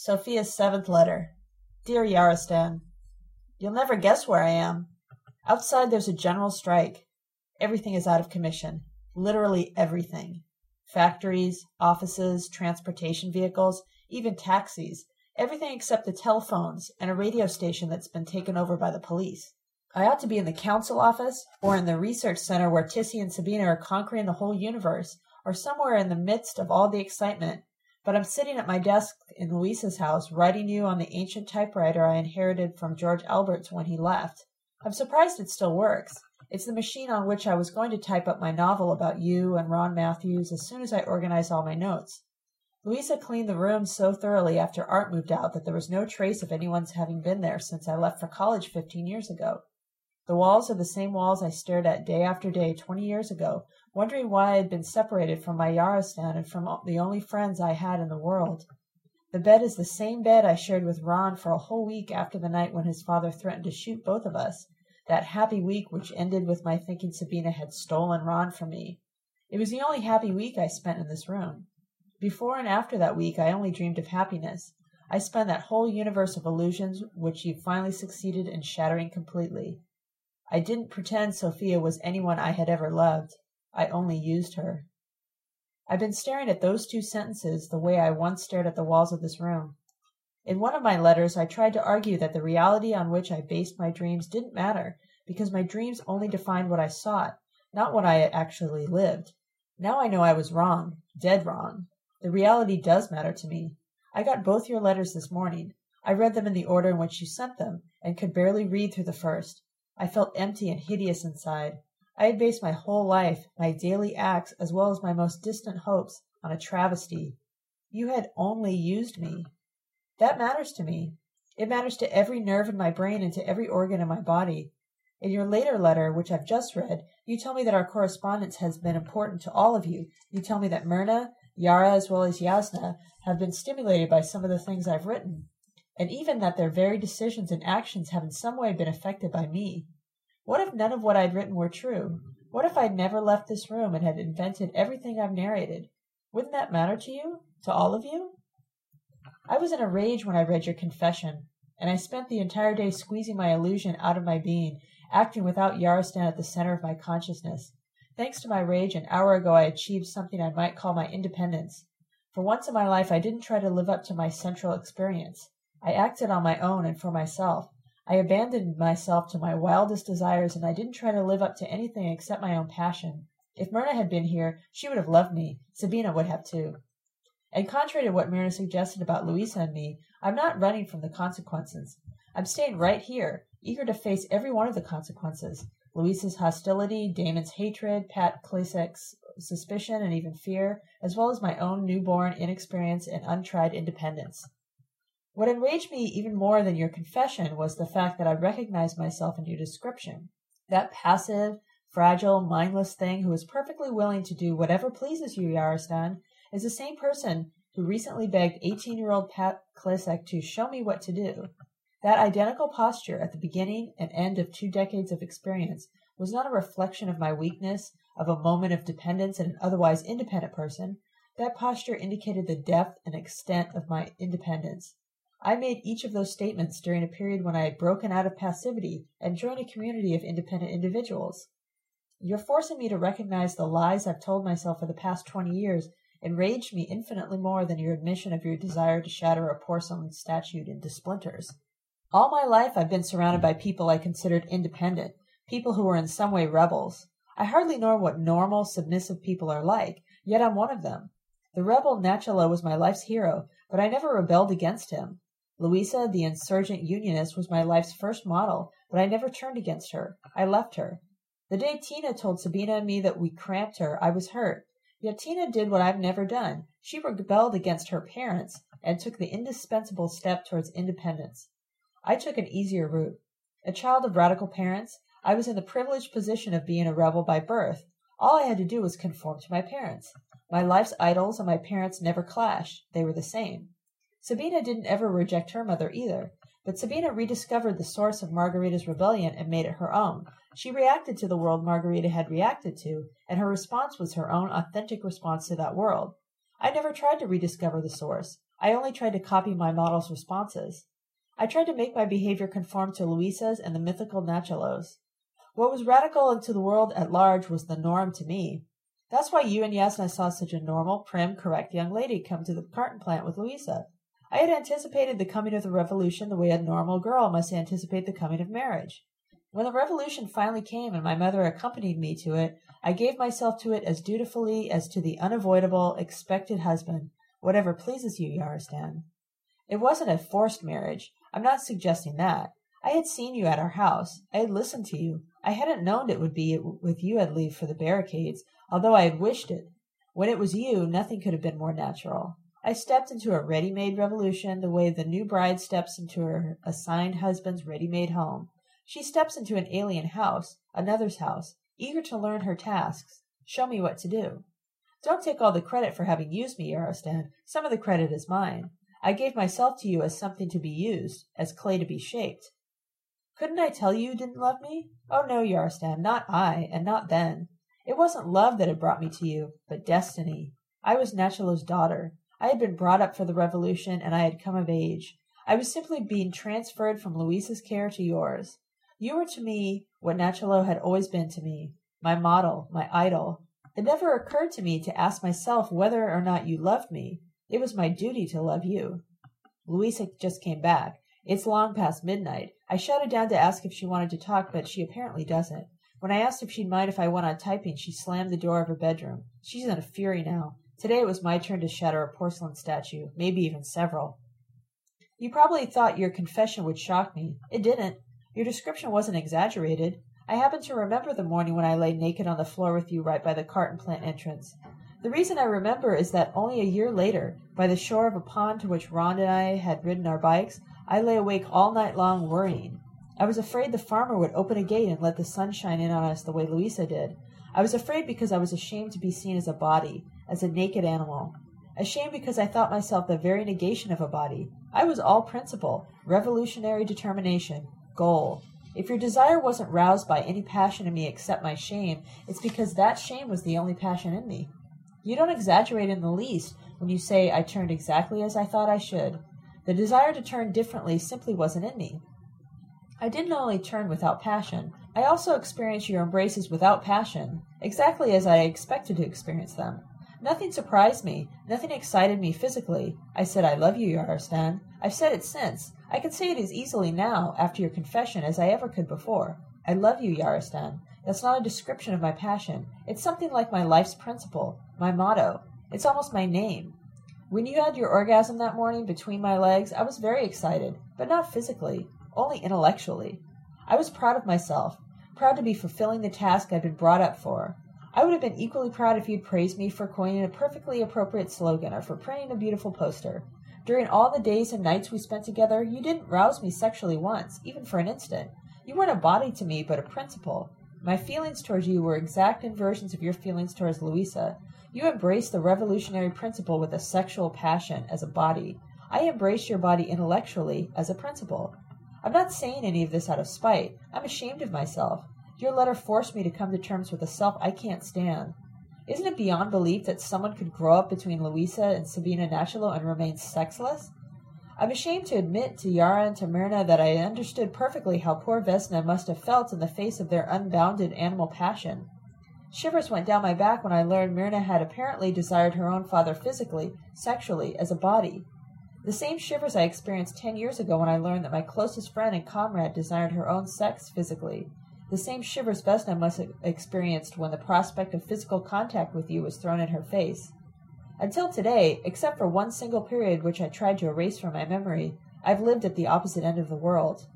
Sophia's seventh letter. Dear Yarostan, You'll never guess where I am. Outside there's a general strike. Everything is out of commission. Literally everything. Factories, offices, transportation vehicles, even taxis. Everything except the telephones and a radio station that's been taken over by the police. I ought to be in the council office or in the research center where Tissy and Sabina are conquering the whole universe or somewhere in the midst of all the excitement but I'm sitting at my desk in Louisa's house writing you on the ancient typewriter I inherited from George Albert's when he left. I'm surprised it still works. It's the machine on which I was going to type up my novel about you and Ron Matthews as soon as I organized all my notes. Louisa cleaned the room so thoroughly after Art moved out that there was no trace of anyone's having been there since I left for college fifteen years ago. The walls are the same walls I stared at day after day twenty years ago, wondering why I had been separated from my Yarostan and from the only friends I had in the world. The bed is the same bed I shared with Ron for a whole week after the night when his father threatened to shoot both of us, that happy week which ended with my thinking Sabina had stolen Ron from me. It was the only happy week I spent in this room. Before and after that week I only dreamed of happiness. I spent that whole universe of illusions which you finally succeeded in shattering completely. I didn't pretend Sophia was anyone I had ever loved. I only used her. I've been staring at those two sentences the way I once stared at the walls of this room. In one of my letters, I tried to argue that the reality on which I based my dreams didn't matter because my dreams only defined what I sought, not what I actually lived. Now I know I was wrong, dead wrong. The reality does matter to me. I got both your letters this morning. I read them in the order in which you sent them, and could barely read through the first. I felt empty and hideous inside. I had based my whole life, my daily acts, as well as my most distant hopes, on a travesty. You had only used me. That matters to me. It matters to every nerve in my brain and to every organ in my body. In your later letter, which I've just read, you tell me that our correspondence has been important to all of you. You tell me that Myrna, Yara, as well as Yasna, have been stimulated by some of the things I've written, and even that their very decisions and actions have in some way been affected by me. What if none of what I'd written were true? What if I'd never left this room and had invented everything I've narrated? Wouldn't that matter to you? To all of you? I was in a rage when I read your confession, and I spent the entire day squeezing my illusion out of my being, acting without Yarostan at the center of my consciousness. Thanks to my rage, an hour ago I achieved something I might call my independence. For once in my life, I didn't try to live up to my central experience. I acted on my own and for myself. I abandoned myself to my wildest desires, and I didn't try to live up to anything except my own passion. If Myrna had been here, she would have loved me. Sabina would have too. And contrary to what Myrna suggested about Louisa and me, I'm not running from the consequences. I'm staying right here, eager to face every one of the consequences. Louisa's hostility, Damon's hatred, Pat Klasek's suspicion and even fear, as well as my own newborn inexperience and untried independence. What enraged me even more than your confession was the fact that I recognized myself in your description. That passive, fragile, mindless thing who is perfectly willing to do whatever pleases you, Yarostan, is the same person who recently begged 18 year old Pat Klasek to show me what to do. That identical posture at the beginning and end of two decades of experience was not a reflection of my weakness, of a moment of dependence in an otherwise independent person. That posture indicated the depth and extent of my independence. I made each of those statements during a period when I had broken out of passivity and joined a community of independent individuals. Your forcing me to recognize the lies I've told myself for the past twenty years enraged me infinitely more than your admission of your desire to shatter a porcelain statue into splinters. All my life I've been surrounded by people I considered independent, people who were in some way rebels. I hardly know what normal, submissive people are like, yet I'm one of them. The rebel Nachalo was my life's hero, but I never rebelled against him. Louisa, the insurgent unionist, was my life's first model, but I never turned against her. I left her. The day Tina told Sabina and me that we cramped her, I was hurt. Yet Tina did what I've never done. She rebelled against her parents and took the indispensable step towards independence. I took an easier route. A child of radical parents, I was in the privileged position of being a rebel by birth. All I had to do was conform to my parents. My life's idols and my parents never clashed. They were the same. Sabina didn't ever reject her mother either, but Sabina rediscovered the source of Margarita's rebellion and made it her own. She reacted to the world Margarita had reacted to, and her response was her own authentic response to that world. I never tried to rediscover the source. I only tried to copy my model's responses. I tried to make my behavior conform to Louisa's and the mythical Nachalo's. What was radical to the world at large was the norm to me. That's why you and Yasna saw such a normal, prim, correct young lady come to the carton plant with Louisa. I had anticipated the coming of the revolution the way a normal girl must anticipate the coming of marriage. When the revolution finally came and my mother accompanied me to it, I gave myself to it as dutifully as to the unavoidable, expected husband, whatever pleases you, Yarostan. It wasn't a forced marriage. I'm not suggesting that. I had seen you at our house. I had listened to you. I hadn't known it would be with you I'd leave for the barricades, although I had wished it. When it was you, nothing could have been more natural. I stepped into a ready-made revolution the way the new bride steps into her assigned husband's ready-made home. She steps into an alien house, another's house, eager to learn her tasks. Show me what to do. Don't take all the credit for having used me, Yarostan. Some of the credit is mine. I gave myself to you as something to be used, as clay to be shaped. Couldn't I tell you you didn't love me? Oh no, Yarostan, not I, and not then. It wasn't love that had brought me to you, but destiny. I was Nachalo's daughter. I had been brought up for the revolution, and I had come of age. I was simply being transferred from Louisa's care to yours. You were to me what Nachalo had always been to me, my model, my idol. It never occurred to me to ask myself whether or not you loved me. It was my duty to love you. Louisa just came back. It's long past midnight. I shouted down to ask if she wanted to talk, but she apparently doesn't. When I asked if she'd mind if I went on typing, she slammed the door of her bedroom. She's in a fury now. Today it was my turn to shatter a porcelain statue, maybe even several. You probably thought your confession would shock me. It didn't. Your description wasn't exaggerated. I happen to remember the morning when I lay naked on the floor with you right by the carton plant entrance. The reason I remember is that only a year later, by the shore of a pond to which Ron and I had ridden our bikes, I lay awake all night long worrying. I was afraid the farmer would open a gate and let the sun shine in on us the way Louisa did. I was afraid because I was ashamed to be seen as a body, as a naked animal. Ashamed because I thought myself the very negation of a body. I was all principle, revolutionary determination, goal. If your desire wasn't roused by any passion in me except my shame, it's because that shame was the only passion in me. You don't exaggerate in the least when you say I turned exactly as I thought I should. The desire to turn differently simply wasn't in me. I didn't only turn without passion, I also experienced your embraces without passion, exactly as I expected to experience them. Nothing surprised me, nothing excited me physically. I said I love you, Yarostan. I've said it since. I can say it as easily now, after your confession, as I ever could before. I love you, Yarostan. That's not a description of my passion. It's something like my life's principle, my motto. It's almost my name. When you had your orgasm that morning between my legs, I was very excited, but not physically, only intellectually. I was proud of myself, proud to be fulfilling the task I'd been brought up for. I would have been equally proud if you'd praised me for coining a perfectly appropriate slogan or for printing a beautiful poster. During all the days and nights we spent together, you didn't rouse me sexually once, even for an instant. You weren't a body to me, but a principle. My feelings towards you were exact inversions of your feelings towards Louisa. You embraced the revolutionary principle with a sexual passion as a body. I embraced your body intellectually as a principle. I'm not saying any of this out of spite. I'm ashamed of myself. Your letter forced me to come to terms with a self I can't stand. Isn't it beyond belief that someone could grow up between Louisa and Sabina Nachalo and remain sexless? I'm ashamed to admit to Yara and to Myrna that I understood perfectly how poor Vesna must have felt in the face of their unbounded animal passion. Shivers went down my back when I learned Myrna had apparently desired her own father physically, sexually, as a body. The same shivers I experienced ten years ago when I learned that my closest friend and comrade desired her own sex physically. The same shivers Vesna must have experienced when the prospect of physical contact with you was thrown in her face. Until today, except for one single period which I tried to erase from my memory, I've lived at the opposite end of the world.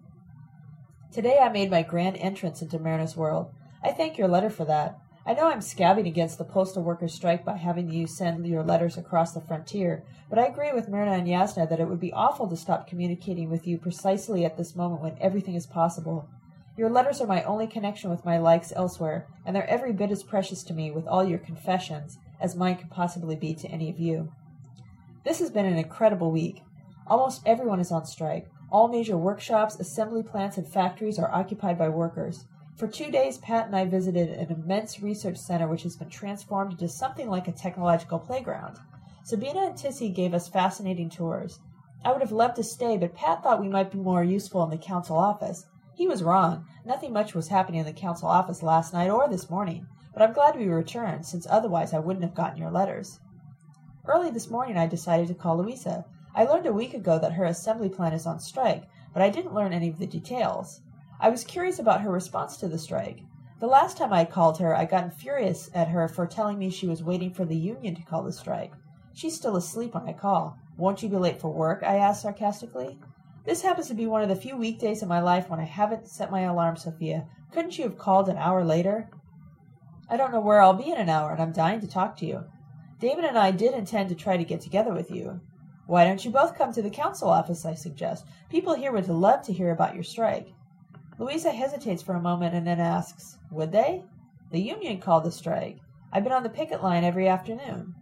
Today I made my grand entrance into Myrna's world. I thank your letter for that. I know I'm scabbing against the postal workers' strike by having you send your letters across the frontier, but I agree with Myrna and Yasna that it would be awful to stop communicating with you precisely at this moment when everything is possible. Your letters are my only connection with my likes elsewhere, and they're every bit as precious to me with all your confessions as mine could possibly be to any of you. This has been an incredible week. Almost everyone is on strike. All major workshops, assembly plants, and factories are occupied by workers. For two days, Pat and I visited an immense research center which has been transformed into something like a technological playground. Sabina and Tissy gave us fascinating tours. I would have loved to stay, but Pat thought we might be more useful in the council office. He was wrong. Nothing much was happening in the council office last night or this morning, but I'm glad we returned, since otherwise I wouldn't have gotten your letters. Early this morning I decided to call Louisa. I learned a week ago that her assembly plan is on strike, but I didn't learn any of the details. I was curious about her response to the strike. The last time I called her, I got furious at her for telling me she was waiting for the union to call the strike. She's still asleep when I call. Won't you be late for work? I asked sarcastically. This happens to be one of the few weekdays in my life when I haven't set my alarm, Sophia. Couldn't you have called an hour later? I don't know where I'll be in an hour, and I'm dying to talk to you. Damon and I did intend to try to get together with you. Why don't you both come to the council office, I suggest. People here would love to hear about your strike. Louisa hesitates for a moment and then asks, Would they? The union called the strike. I've been on the picket line every afternoon.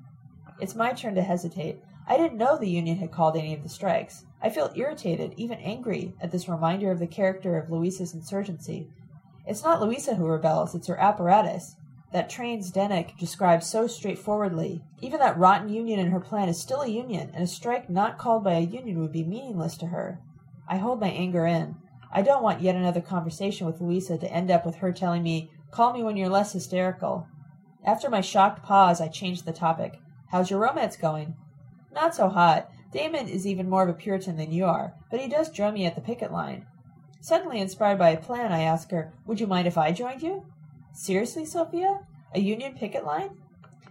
It's my turn to hesitate. I didn't know the union had called any of the strikes. I feel irritated, even angry, at this reminder of the character of Louisa's insurgency. It's not Louisa who rebels, it's her apparatus. That train Zdenek describes so straightforwardly. Even that rotten union in her plan is still a union, and a strike not called by a union would be meaningless to her. I hold my anger in. I don't want yet another conversation with Louisa to end up with her telling me, Call me when you're less hysterical. After my shocked pause, I changed the topic. How's your romance going? Not so hot. Damon is even more of a Puritan than you are, but he does join me at the picket line. Suddenly inspired by a plan, I ask her, Would you mind if I joined you? Seriously, Sophia? A Union picket line?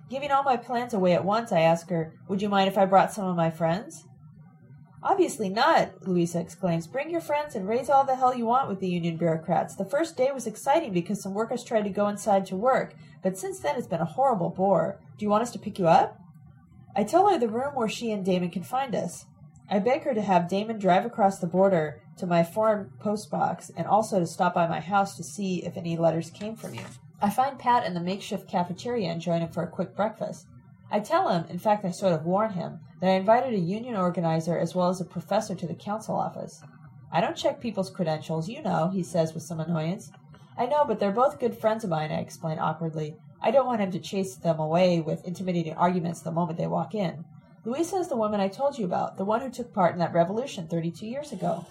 Giving all my plans away at once, I ask her, Would you mind if I brought some of my friends? Obviously not, Louisa exclaims. Bring your friends and raise all the hell you want with the union bureaucrats. The first day was exciting because some workers tried to go inside to work, but since then it's been a horrible bore. Do you want us to pick you up? I tell her the room where she and Damon can find us. I beg her to have Damon drive across the border to my foreign post box and also to stop by my house to see if any letters came from you. I find Pat in the makeshift cafeteria and join him for a quick breakfast. I tell him, in fact, I sort of warn him, that I invited a union organizer as well as a professor to the council office. I don't check people's credentials, you know, he says with some annoyance. I know, but they're both good friends of mine, I explain awkwardly. I don't want him to chase them away with intimidating arguments the moment they walk in. Louisa is the woman I told you about, the one who took part in that revolution 32 years ago.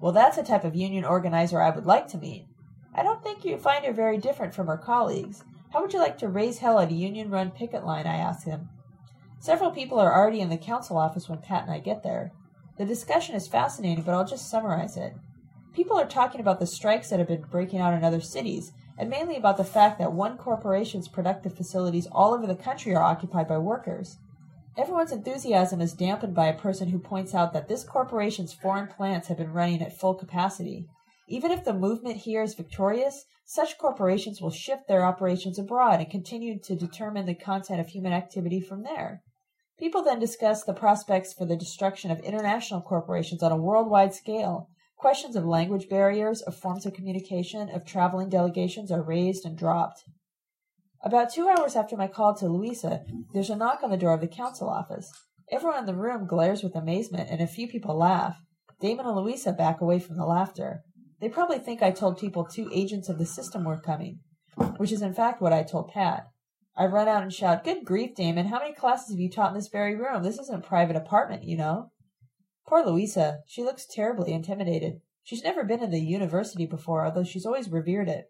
Well, that's a type of union organizer I would like to meet. I don't think you find her very different from her colleagues. How would you like to raise hell at a union run picket line? I asked him. Several people are already in the council office when Pat and I get there. The discussion is fascinating, but I'll just summarize it. People are talking about the strikes that have been breaking out in other cities, and mainly about the fact that one corporation's productive facilities all over the country are occupied by workers. Everyone's enthusiasm is dampened by a person who points out that this corporation's foreign plants have been running at full capacity. Even if the movement here is victorious, such corporations will shift their operations abroad and continue to determine the content of human activity from there. People then discuss the prospects for the destruction of international corporations on a worldwide scale. Questions of language barriers, of forms of communication, of traveling delegations are raised and dropped. About two hours after my call to Louisa, there's a knock on the door of the council office. Everyone in the room glares with amazement, and a few people laugh. Damon and Louisa back away from the laughter. They probably think I told people two agents of the system were coming, which is in fact what I told Pat. I run out and shout, Good grief, Damon, how many classes have you taught in this very room? This isn't a private apartment, you know. Poor Louisa. She looks terribly intimidated. She's never been in the university before, although she's always revered it.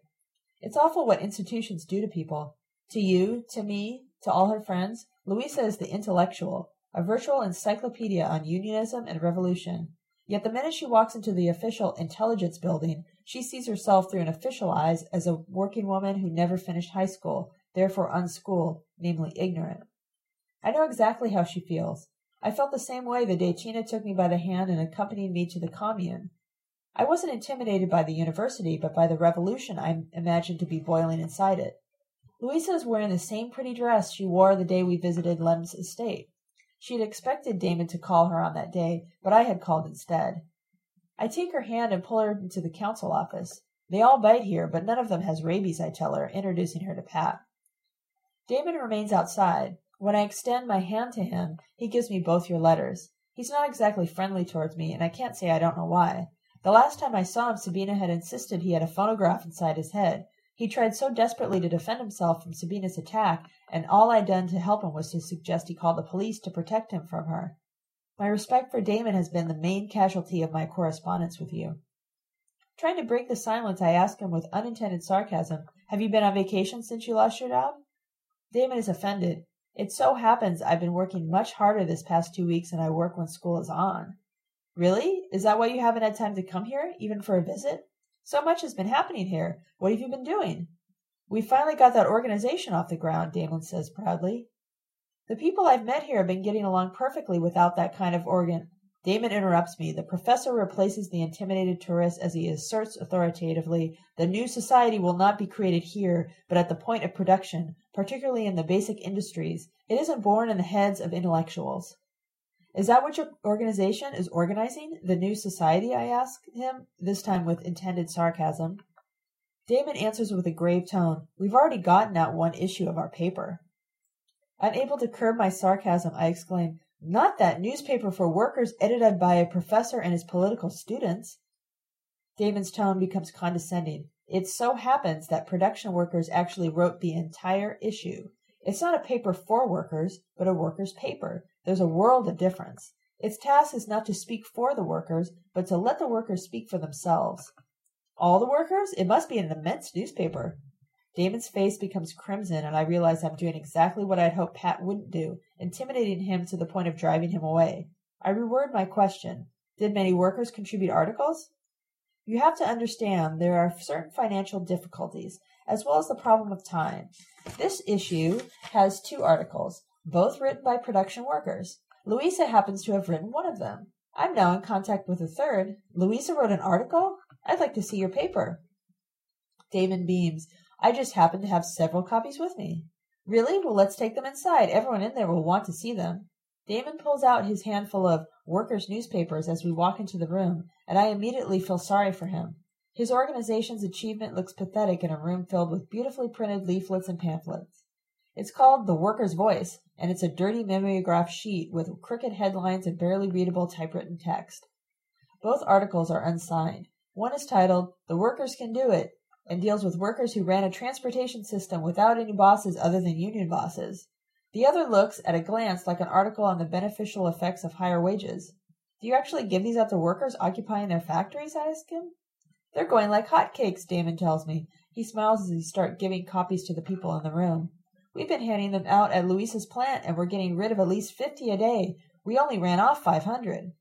It's awful what institutions do to people. To you, to me, to all her friends, Louisa is the intellectual, a virtual encyclopedia on unionism and revolution. Yet the minute she walks into the official intelligence building, she sees herself through an official eyes as a working woman who never finished high school, therefore unschooled, namely ignorant. I know exactly how she feels. I felt the same way the day Tina took me by the hand and accompanied me to the commune. I wasn't intimidated by the university, but by the revolution I imagined to be boiling inside it. Louisa is wearing the same pretty dress she wore the day we visited Lem's estate. She had expected Damon to call her on that day, but I had called instead. I take her hand and pull her into the council office. They all bite here, but none of them has rabies, I tell her, introducing her to Pat. Damon remains outside. When I extend my hand to him, he gives me both your letters. He's not exactly friendly towards me, and I can't say I don't know why. The last time I saw him, Sabina had insisted he had a phonograph inside his head. He tried so desperately to defend himself from Sabina's attack, and all I'd done to help him was to suggest he call the police to protect him from her. My respect for Damon has been the main casualty of my correspondence with you. Trying to break the silence, I ask him with unintended sarcasm, Have you been on vacation since you lost your job? Damon is offended. It so happens I've been working much harder this past two weeks than I work when school is on. Really? Is that why you haven't had time to come here, even for a visit? So much has been happening here. What have you been doing? We finally got that organization off the ground, Damon says proudly. The people I've met here have been getting along perfectly without that kind of organ. Damon interrupts me. The professor replaces the intimidated tourist as he asserts authoritatively the new society will not be created here, but at the point of production, particularly in the basic industries. It isn't born in the heads of intellectuals. Is that what your organization is organizing? The new society? I ask him, this time with intended sarcasm. Damon answers with a grave tone. We've already gotten out one issue of our paper. Unable to curb my sarcasm, I exclaim, Not that newspaper for workers edited by a professor and his political students. Damon's tone becomes condescending. It so happens that production workers actually wrote the entire issue. It's not a paper for workers, but a workers' paper. There's a world of difference. Its task is not to speak for the workers, but to let the workers speak for themselves. All the workers? It must be an immense newspaper. Damon's face becomes crimson, and I realize I'm doing exactly what I'd hoped Pat wouldn't do, intimidating him to the point of driving him away. I reword my question. Did many workers contribute articles? You have to understand there are certain financial difficulties, as well as the problem of time. This issue has two articles both written by production workers. Louisa happens to have written one of them. I'm now in contact with a third. Louisa wrote an article? I'd like to see your paper. Damon beams. I just happen to have several copies with me. Really? Well, let's take them inside. Everyone in there will want to see them. Damon pulls out his handful of workers' newspapers as we walk into the room, and I immediately feel sorry for him. His organization's achievement looks pathetic in a room filled with beautifully printed leaflets and pamphlets. It's called The Worker's Voice, and it's a dirty mimeograph sheet with crooked headlines and barely readable typewritten text. Both articles are unsigned. One is titled The Workers Can Do It and deals with workers who ran a transportation system without any bosses other than union bosses. The other looks, at a glance, like an article on the beneficial effects of higher wages. Do you actually give these out to workers occupying their factories? I ask him. They're going like hot cakes, Damon tells me. He smiles as he starts giving copies to the people in the room. We've been handing them out at Louisa's plant, and we're getting rid of at least fifty a day. We only ran off five hundred.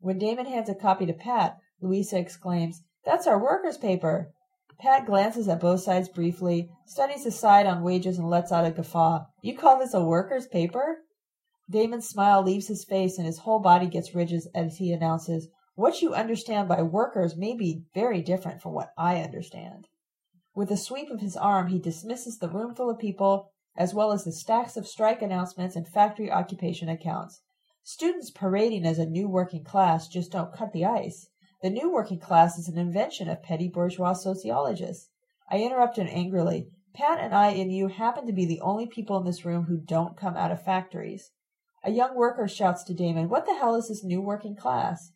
When Damon hands a copy to Pat, Louisa exclaims, That's our workers' paper. Pat glances at both sides briefly, studies the side on wages, and lets out a guffaw. You call this a workers' paper? Damon's smile leaves his face and his whole body gets rigid as he announces, What you understand by workers may be very different from what I understand. With a sweep of his arm, he dismisses the roomful of people as well as the stacks of strike announcements and factory occupation accounts. Students parading as a new working class just don't cut the ice. The new working class is an invention of petty bourgeois sociologists. I interrupt him angrily. Pat and I and you happen to be the only people in this room who don't come out of factories. A young worker shouts to Damon, What the hell is this new working class?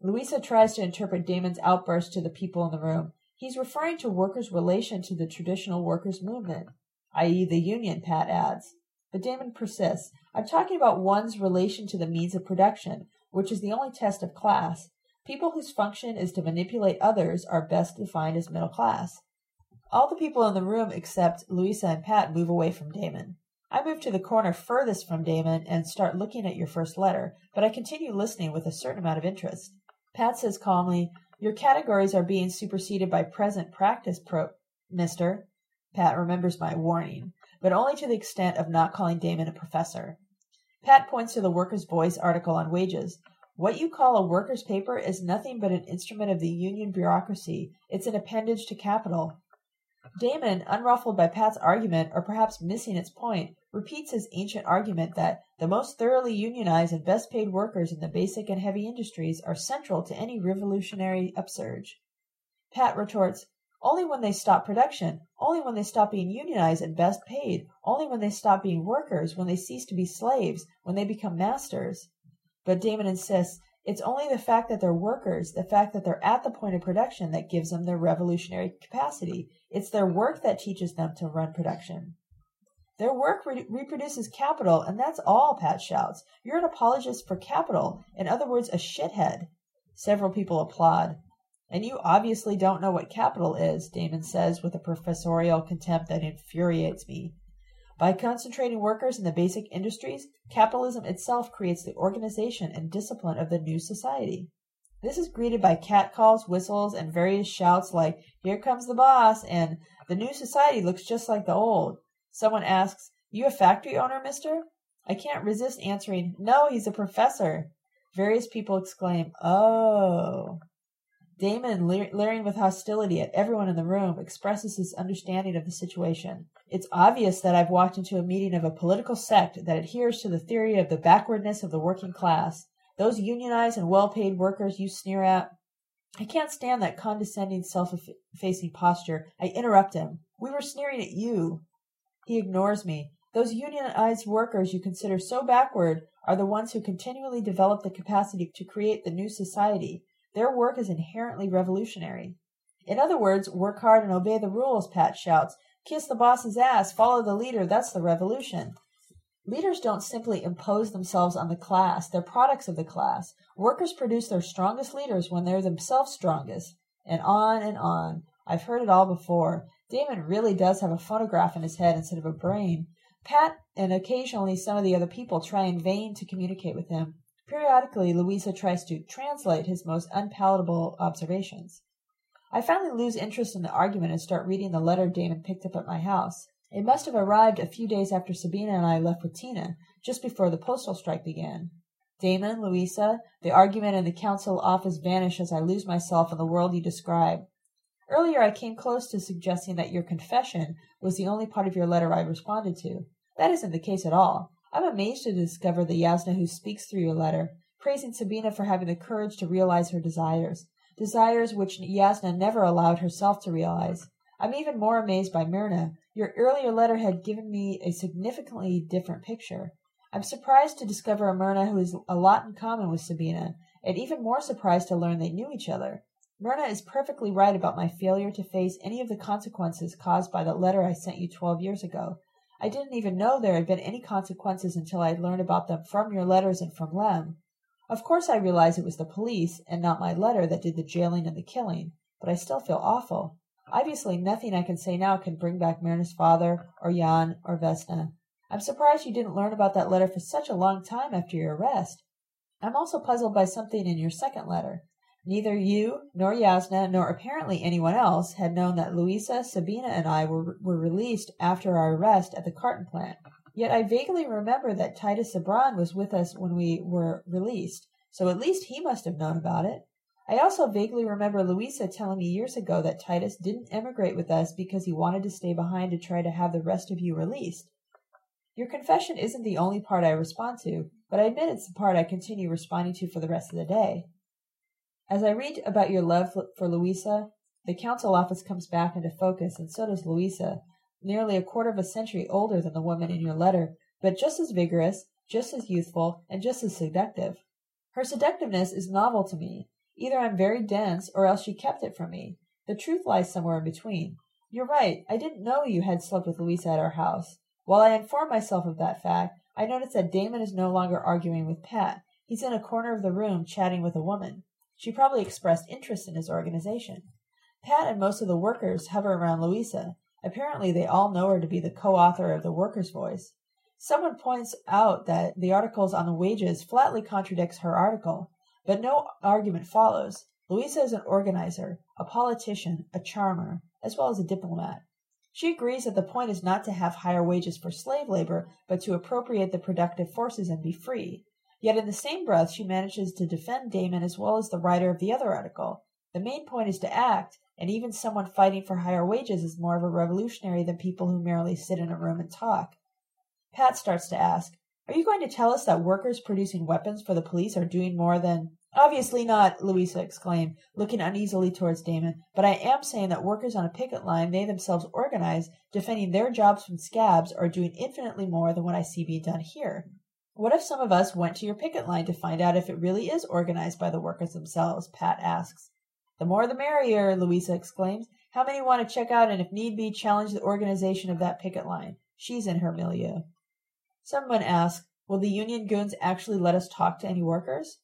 Louisa tries to interpret Damon's outburst to the people in the room. He's referring to workers' relation to the traditional workers' movement i.e., the union, Pat adds. But Damon persists. I'm talking about one's relation to the means of production, which is the only test of class. People whose function is to manipulate others are best defined as middle class. All the people in the room except Louisa and Pat move away from Damon. I move to the corner furthest from Damon and start looking at your first letter, but I continue listening with a certain amount of interest. Pat says calmly, Your categories are being superseded by present practice, pro- mister. Pat remembers my warning, but only to the extent of not calling Damon a professor. Pat points to the Workers' Voice article on wages. What you call a workers' paper is nothing but an instrument of the union bureaucracy. It's an appendage to capital. Damon, unruffled by Pat's argument, or perhaps missing its point, repeats his ancient argument that the most thoroughly unionized and best paid workers in the basic and heavy industries are central to any revolutionary upsurge. Pat retorts, only when they stop production, only when they stop being unionized and best paid, only when they stop being workers, when they cease to be slaves, when they become masters. But Damon insists, It's only the fact that they're workers, the fact that they're at the point of production that gives them their revolutionary capacity. It's their work that teaches them to run production. Their work re- reproduces capital, and that's all, Pat shouts. You're an apologist for capital. In other words, a shithead. Several people applaud. And you obviously don't know what capital is, Damon says with a professorial contempt that infuriates me. By concentrating workers in the basic industries, capitalism itself creates the organization and discipline of the new society. This is greeted by catcalls, whistles, and various shouts like, Here comes the boss, and the new society looks just like the old. Someone asks, You a factory owner, mister? I can't resist answering, No, he's a professor. Various people exclaim, Oh. Damon, leering with hostility at everyone in the room, expresses his understanding of the situation. It's obvious that I've walked into a meeting of a political sect that adheres to the theory of the backwardness of the working class. Those unionized and well paid workers you sneer at. I can't stand that condescending, self effacing posture. I interrupt him. We were sneering at you. He ignores me. Those unionized workers you consider so backward are the ones who continually develop the capacity to create the new society. Their work is inherently revolutionary. In other words, work hard and obey the rules, Pat shouts. Kiss the boss's ass, follow the leader, that's the revolution. Leaders don't simply impose themselves on the class, they're products of the class. Workers produce their strongest leaders when they're themselves strongest. And on and on. I've heard it all before. Damon really does have a phonograph in his head instead of a brain. Pat and occasionally some of the other people try in vain to communicate with him. Periodically, Louisa tries to translate his most unpalatable observations. I finally lose interest in the argument and start reading the letter Damon picked up at my house. It must have arrived a few days after Sabina and I left with Tina, just before the postal strike began. Damon, Louisa, the argument in the council office vanish as I lose myself in the world you describe. Earlier I came close to suggesting that your confession was the only part of your letter I responded to. That isn't the case at all. I'm amazed to discover the Yasna who speaks through your letter, praising Sabina for having the courage to realize her desires, desires which Yasna never allowed herself to realize. I'm even more amazed by Myrna. Your earlier letter had given me a significantly different picture. I'm surprised to discover a Myrna who has a lot in common with Sabina, and even more surprised to learn they knew each other. Myrna is perfectly right about my failure to face any of the consequences caused by the letter I sent you twelve years ago. I didn't even know there had been any consequences until I had learned about them from your letters and from Lem. Of course I realize it was the police and not my letter that did the jailing and the killing, but I still feel awful. Obviously nothing I can say now can bring back Myrna's father, or Jan, or Vesna. I'm surprised you didn't learn about that letter for such a long time after your arrest. I'm also puzzled by something in your second letter. Neither you, nor Yasna, nor apparently anyone else had known that Louisa, Sabina, and I were, were released after our arrest at the carton plant. Yet I vaguely remember that Titus Sabran was with us when we were released, so at least he must have known about it. I also vaguely remember Louisa telling me years ago that Titus didn't emigrate with us because he wanted to stay behind to try to have the rest of you released. Your confession isn't the only part I respond to, but I admit it's the part I continue responding to for the rest of the day. As I read about your love for Louisa, the council office comes back into focus, and so does Louisa, nearly a quarter of a century older than the woman in your letter, but just as vigorous, just as youthful, and just as seductive. Her seductiveness is novel to me. Either I'm very dense, or else she kept it from me. The truth lies somewhere in between. You're right, I didn't know you had slept with Louisa at our house. While I inform myself of that fact, I notice that Damon is no longer arguing with Pat. He's in a corner of the room chatting with a woman. She probably expressed interest in his organization. Pat and most of the workers hover around Louisa. Apparently, they all know her to be the co author of The Worker's Voice. Someone points out that the articles on the wages flatly contradicts her article, but no argument follows. Louisa is an organizer, a politician, a charmer, as well as a diplomat. She agrees that the point is not to have higher wages for slave labor, but to appropriate the productive forces and be free. Yet in the same breath she manages to defend Damon as well as the writer of the other article. The main point is to act, and even someone fighting for higher wages is more of a revolutionary than people who merely sit in a room and talk. Pat starts to ask, Are you going to tell us that workers producing weapons for the police are doing more than Obviously not, Louisa exclaimed, looking uneasily towards Damon. But I am saying that workers on a picket line, they themselves organized, defending their jobs from scabs, are doing infinitely more than what I see being done here. What if some of us went to your picket line to find out if it really is organized by the workers themselves? Pat asks. The more the merrier, Louisa exclaims. How many want to check out and, if need be, challenge the organization of that picket line? She's in her milieu. Someone asks, Will the union goons actually let us talk to any workers?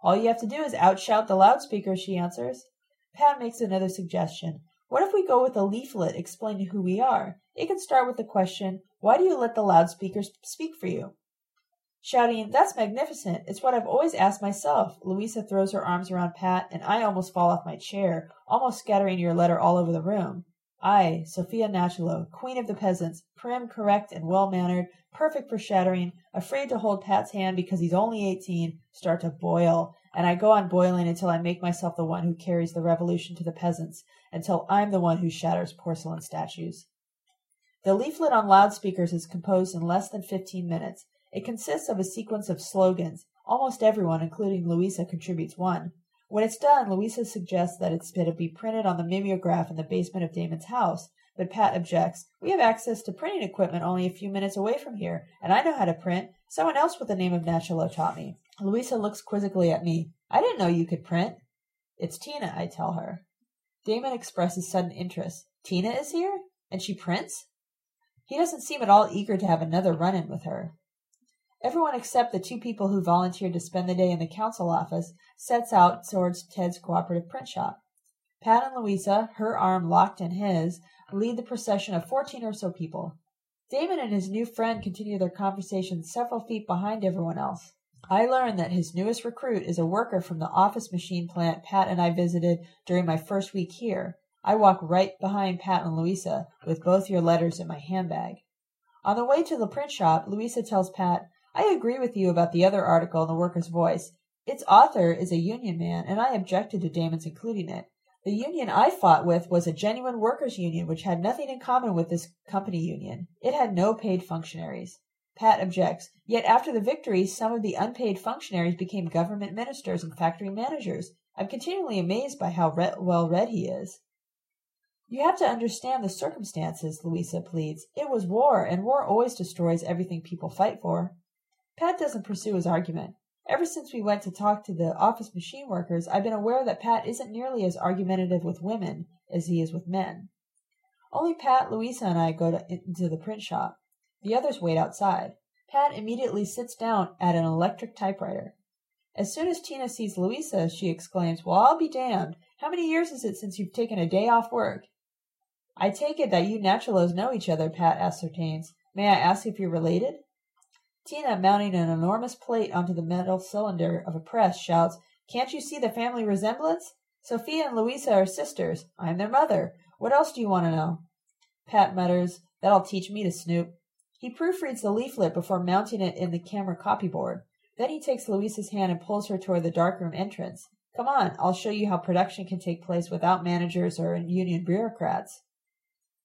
All you have to do is outshout the loudspeakers, she answers. Pat makes another suggestion. What if we go with a leaflet explaining who we are? It can start with the question, Why do you let the loudspeakers speak for you? Shouting, That's magnificent. It's what I've always asked myself. Louisa throws her arms around Pat, and I almost fall off my chair, almost scattering your letter all over the room. I, Sophia Nachalo, queen of the peasants, prim, correct, and well mannered, perfect for shattering, afraid to hold Pat's hand because he's only eighteen, start to boil, and I go on boiling until I make myself the one who carries the revolution to the peasants, until I'm the one who shatters porcelain statues. The leaflet on loudspeakers is composed in less than fifteen minutes. It consists of a sequence of slogans. Almost everyone, including Louisa, contributes one. When it's done, Louisa suggests that it's to be printed on the mimeograph in the basement of Damon's house, but Pat objects. We have access to printing equipment only a few minutes away from here, and I know how to print. Someone else with the name of Nachalo taught me. Louisa looks quizzically at me. I didn't know you could print. It's Tina, I tell her. Damon expresses sudden interest. Tina is here? And she prints? He doesn't seem at all eager to have another run in with her. Everyone except the two people who volunteered to spend the day in the council office sets out towards Ted's cooperative print shop. Pat and Louisa, her arm locked in his, lead the procession of fourteen or so people. Damon and his new friend continue their conversation several feet behind everyone else. I learn that his newest recruit is a worker from the office machine plant Pat and I visited during my first week here. I walk right behind Pat and Louisa, with both your letters in my handbag. On the way to the print shop, Louisa tells Pat, I agree with you about the other article in the Worker's Voice. Its author is a union man, and I objected to Damon's including it. The union I fought with was a genuine workers' union which had nothing in common with this company union. It had no paid functionaries. Pat objects. Yet after the victory, some of the unpaid functionaries became government ministers and factory managers. I'm continually amazed by how re- well read he is. You have to understand the circumstances, Louisa pleads. It was war, and war always destroys everything people fight for. Pat doesn't pursue his argument. Ever since we went to talk to the office machine workers, I've been aware that Pat isn't nearly as argumentative with women as he is with men. Only Pat, Louisa, and I go to, into the print shop. The others wait outside. Pat immediately sits down at an electric typewriter. As soon as Tina sees Louisa, she exclaims, Well, I'll be damned. How many years is it since you've taken a day off work? I take it that you Nachalos know each other, Pat ascertains. May I ask if you're related? Tina, mounting an enormous plate onto the metal cylinder of a press, shouts, Can't you see the family resemblance? Sophia and Louisa are sisters. I'm their mother. What else do you want to know? Pat mutters, That'll teach me to snoop. He proofreads the leaflet before mounting it in the camera copyboard. Then he takes Louisa's hand and pulls her toward the darkroom entrance. Come on, I'll show you how production can take place without managers or union bureaucrats.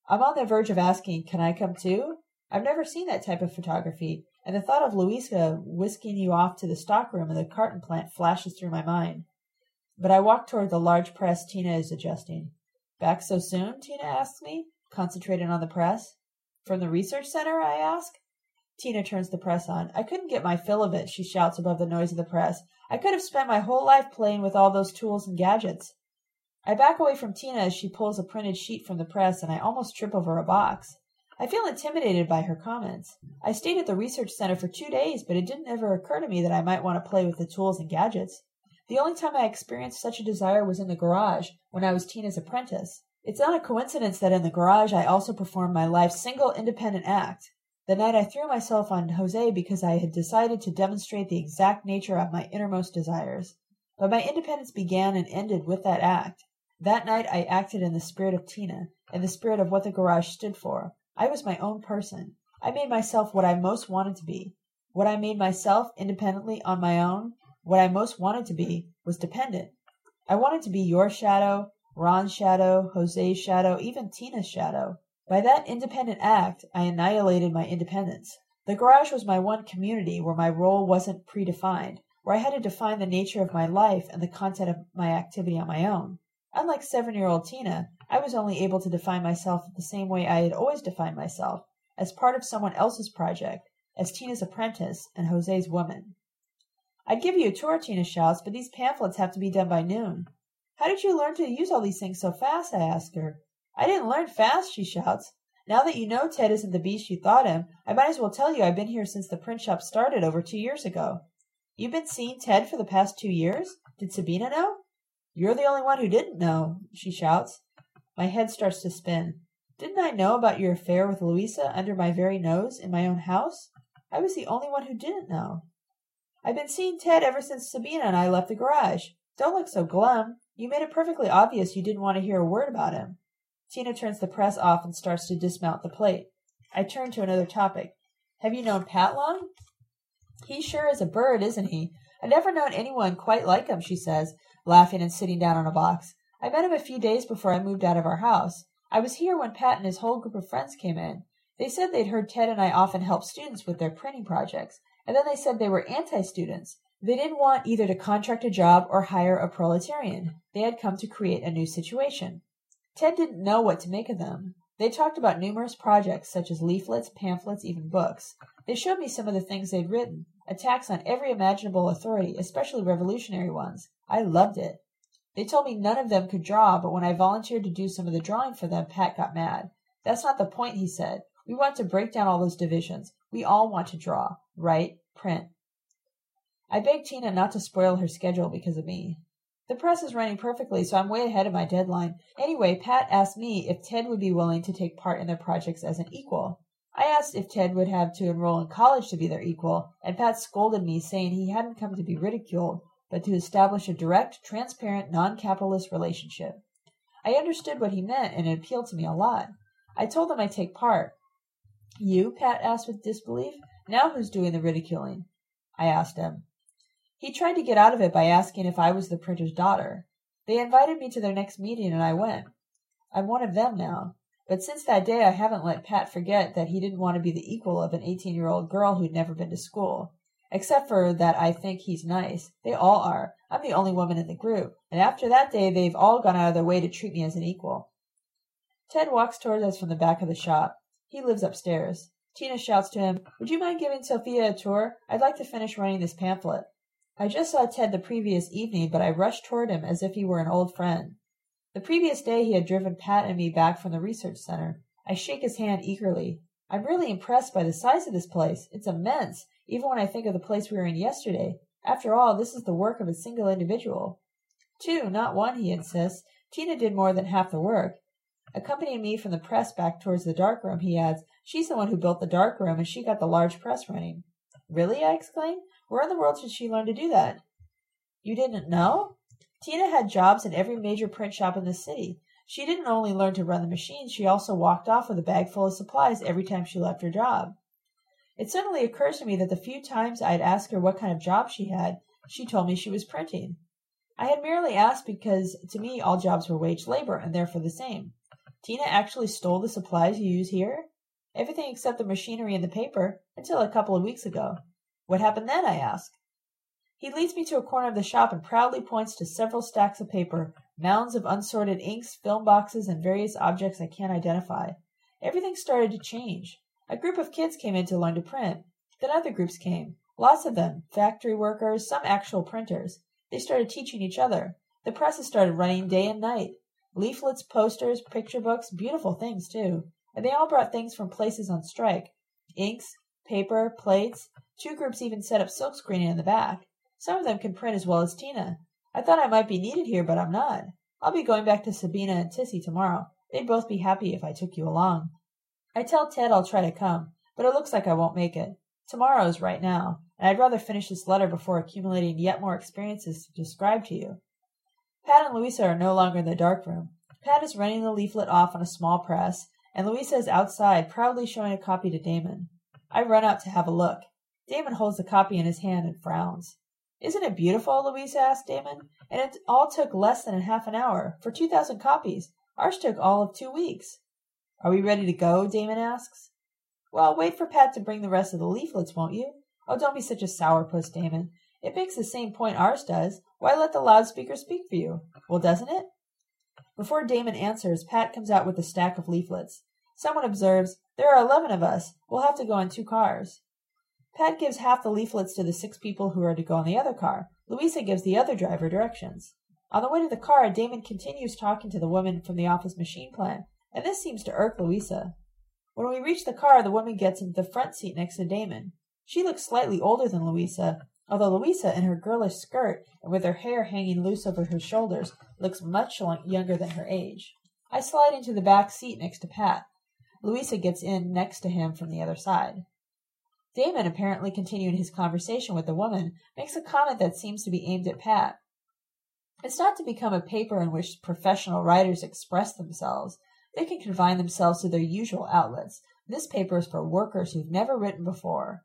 I'm on the verge of asking, Can I come too? I've never seen that type of photography and the thought of Louisa whisking you off to the stockroom of the carton plant flashes through my mind. But I walk toward the large press Tina is adjusting. Back so soon? Tina asks me, concentrated on the press. From the research center? I ask. Tina turns the press on. I couldn't get my fill of it, she shouts above the noise of the press. I could have spent my whole life playing with all those tools and gadgets. I back away from Tina as she pulls a printed sheet from the press, and I almost trip over a box. I feel intimidated by her comments. I stayed at the research center for two days, but it didn't ever occur to me that I might want to play with the tools and gadgets. The only time I experienced such a desire was in the garage, when I was Tina's apprentice. It's not a coincidence that in the garage I also performed my life's single independent act. The night I threw myself on Jose because I had decided to demonstrate the exact nature of my innermost desires. But my independence began and ended with that act. That night I acted in the spirit of Tina, in the spirit of what the garage stood for. I was my own person. I made myself what I most wanted to be. What I made myself independently on my own, what I most wanted to be, was dependent. I wanted to be your shadow, Ron's shadow, Jose's shadow, even Tina's shadow. By that independent act, I annihilated my independence. The garage was my one community where my role wasn't predefined, where I had to define the nature of my life and the content of my activity on my own. Unlike seven year old Tina, I was only able to define myself the same way I had always defined myself, as part of someone else's project, as Tina's apprentice and Jose's woman. I'd give you a tour, Tina shouts, but these pamphlets have to be done by noon. How did you learn to use all these things so fast? I ask her. I didn't learn fast, she shouts. Now that you know Ted isn't the beast you thought him, I might as well tell you I've been here since the print shop started over two years ago. You've been seeing Ted for the past two years? Did Sabina know? You're the only one who didn't know, she shouts. My head starts to spin. Didn't I know about your affair with Louisa under my very nose in my own house? I was the only one who didn't know. I've been seeing Ted ever since Sabina and I left the garage. Don't look so glum. You made it perfectly obvious you didn't want to hear a word about him. Tina turns the press off and starts to dismount the plate. I turn to another topic. Have you known Pat long? He sure is a bird, isn't he? I've never known anyone quite like him, she says, laughing and sitting down on a box. I met him a few days before I moved out of our house. I was here when Pat and his whole group of friends came in. They said they'd heard Ted and I often help students with their printing projects, and then they said they were anti-students. They didn't want either to contract a job or hire a proletarian. They had come to create a new situation. Ted didn't know what to make of them. They talked about numerous projects, such as leaflets, pamphlets, even books. They showed me some of the things they'd written, attacks on every imaginable authority, especially revolutionary ones. I loved it. They told me none of them could draw, but when I volunteered to do some of the drawing for them, Pat got mad. That's not the point, he said. We want to break down all those divisions. We all want to draw, write, print. I begged Tina not to spoil her schedule because of me. The press is running perfectly, so I'm way ahead of my deadline. Anyway, Pat asked me if Ted would be willing to take part in their projects as an equal. I asked if Ted would have to enroll in college to be their equal, and Pat scolded me, saying he hadn't come to be ridiculed, but to establish a direct, transparent, non capitalist relationship. I understood what he meant, and it appealed to me a lot. I told him I'd take part. You? Pat asked with disbelief. Now who's doing the ridiculing? I asked him. He tried to get out of it by asking if I was the printer's daughter. They invited me to their next meeting, and I went. I'm one of them now. But since that day I haven't let Pat forget that he didn't want to be the equal of an eighteen year old girl who'd never been to school. Except for that I think he's nice. They all are. I'm the only woman in the group. And after that day they've all gone out of their way to treat me as an equal. Ted walks towards us from the back of the shop. He lives upstairs. Tina shouts to him, Would you mind giving Sophia a tour? I'd like to finish running this pamphlet. I just saw Ted the previous evening, but I rushed toward him as if he were an old friend. The previous day he had driven Pat and me back from the research center. I shake his hand eagerly. I'm really impressed by the size of this place. It's immense, even when I think of the place we were in yesterday. After all, this is the work of a single individual. Two, not one, he insists. Tina did more than half the work. Accompanying me from the press back towards the dark room, he adds, She's the one who built the dark room, and she got the large press running. Really? I exclaim. Where in the world did she learn to do that? You didn't know? Tina had jobs in every major print shop in the city. She didn't only learn to run the machines, she also walked off with a bag full of supplies every time she left her job. It suddenly occurs to me that the few times I had asked her what kind of job she had, she told me she was printing. I had merely asked because to me all jobs were wage labor and therefore the same. Tina actually stole the supplies you use here? Everything except the machinery and the paper, until a couple of weeks ago. What happened then? I ask. He leads me to a corner of the shop and proudly points to several stacks of paper, mounds of unsorted inks, film boxes, and various objects I can't identify. Everything started to change. A group of kids came in to learn to print. Then other groups came. Lots of them. Factory workers, some actual printers. They started teaching each other. The presses started running day and night. Leaflets, posters, picture books, beautiful things too. And they all brought things from places on strike. Inks, paper, plates. Two groups even set up silk screening in the back. Some of them can print as well as Tina. I thought I might be needed here, but I'm not. I'll be going back to Sabina and Tissy tomorrow. They'd both be happy if I took you along. I tell Ted I'll try to come, but it looks like I won't make it. Tomorrow's right now, and I'd rather finish this letter before accumulating yet more experiences to describe to you. Pat and Louisa are no longer in the dark room. Pat is running the leaflet off on a small press, and Louisa is outside, proudly showing a copy to Damon. I run out to have a look. Damon holds the copy in his hand and frowns. Isn't it beautiful? Louisa asked Damon. And it all took less than half an hour for 2,000 copies. Ours took all of two weeks. Are we ready to go? Damon asks. Well, wait for Pat to bring the rest of the leaflets, won't you? Oh, don't be such a sourpuss, Damon. It makes the same point ours does. Why let the loudspeaker speak for you? Well, doesn't it? Before Damon answers, Pat comes out with a stack of leaflets. Someone observes, There are eleven of us. We'll have to go in two cars. Pat gives half the leaflets to the six people who are to go in the other car. Louisa gives the other driver directions. On the way to the car, Damon continues talking to the woman from the office machine plant, and this seems to irk Louisa. When we reach the car, the woman gets into the front seat next to Damon. She looks slightly older than Louisa, although Louisa, in her girlish skirt and with her hair hanging loose over her shoulders, looks much younger than her age. I slide into the back seat next to Pat. Louisa gets in next to him from the other side. Damon, apparently continuing his conversation with the woman, makes a comment that seems to be aimed at Pat. It's not to become a paper in which professional writers express themselves. They can confine themselves to their usual outlets. This paper is for workers who've never written before.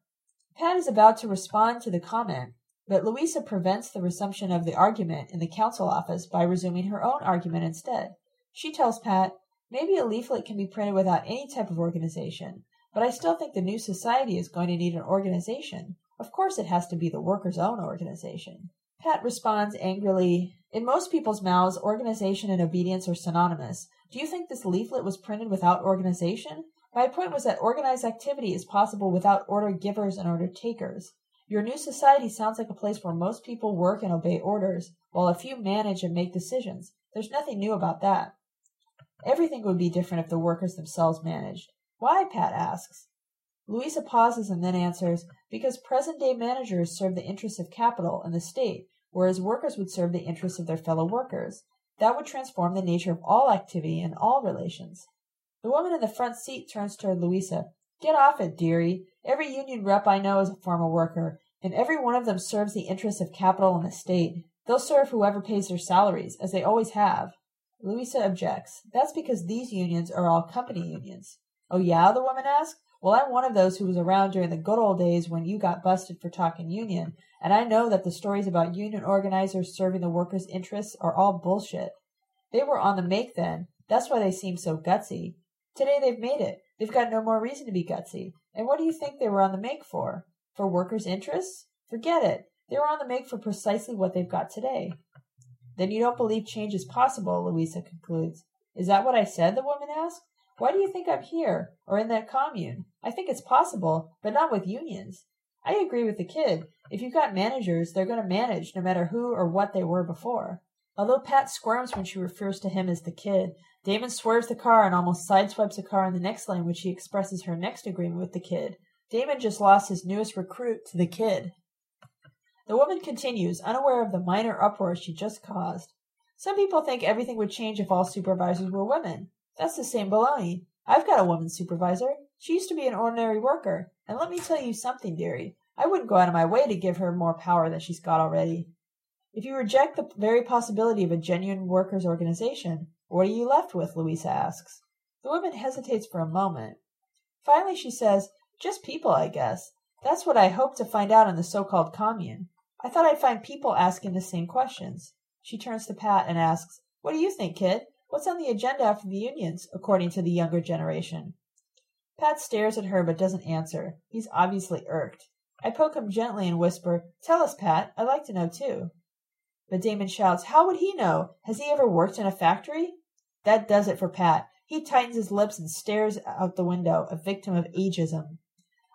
Pat is about to respond to the comment, but Louisa prevents the resumption of the argument in the council office by resuming her own argument instead. She tells Pat, maybe a leaflet can be printed without any type of organization, but I still think the new society is going to need an organization. Of course, it has to be the workers' own organization. Pat responds angrily, In most people's mouths, organization and obedience are synonymous. Do you think this leaflet was printed without organization? My point was that organized activity is possible without order givers and order takers. Your new society sounds like a place where most people work and obey orders, while a few manage and make decisions. There's nothing new about that. Everything would be different if the workers themselves managed. Why? Pat asks. Louisa pauses and then answers, Because present day managers serve the interests of capital and the state, whereas workers would serve the interests of their fellow workers. That would transform the nature of all activity and all relations. The woman in the front seat turns toward Louisa. Get off it, dearie. Every union rep I know is a former worker, and every one of them serves the interests of capital and the state. They'll serve whoever pays their salaries, as they always have. Louisa objects. That's because these unions are all company unions. Oh, yeah? the woman asked. Well, I'm one of those who was around during the good old days when you got busted for talking union, and I know that the stories about union organizers serving the workers' interests are all bullshit. They were on the make then. That's why they seem so gutsy. Today they've made it. They've got no more reason to be gutsy. And what do you think they were on the make for? For workers' interests? Forget it. They were on the make for precisely what they've got today. Then you don't believe change is possible, Louisa concludes. Is that what I said? the woman asked. Why do you think I'm here, or in that commune? I think it's possible, but not with unions. I agree with the kid. If you've got managers, they're going to manage no matter who or what they were before. Although Pat squirms when she refers to him as the kid, Damon swerves the car and almost sideswipes a car in the next lane when she expresses her next agreement with the kid. Damon just lost his newest recruit to the kid. The woman continues, unaware of the minor uproar she just caused. Some people think everything would change if all supervisors were women. That's the same baloney. I've got a woman supervisor. She used to be an ordinary worker. And let me tell you something, dearie. I wouldn't go out of my way to give her more power than she's got already. If you reject the very possibility of a genuine workers' organization, what are you left with? Louisa asks. The woman hesitates for a moment. Finally, she says, Just people, I guess. That's what I hope to find out in the so called commune. I thought I'd find people asking the same questions. She turns to Pat and asks, What do you think, kid? What's on the agenda for the unions, according to the younger generation? Pat stares at her but doesn't answer. He's obviously irked. I poke him gently and whisper, Tell us, Pat. I'd like to know too. But Damon shouts, How would he know? Has he ever worked in a factory? That does it for Pat. He tightens his lips and stares out the window, a victim of ageism.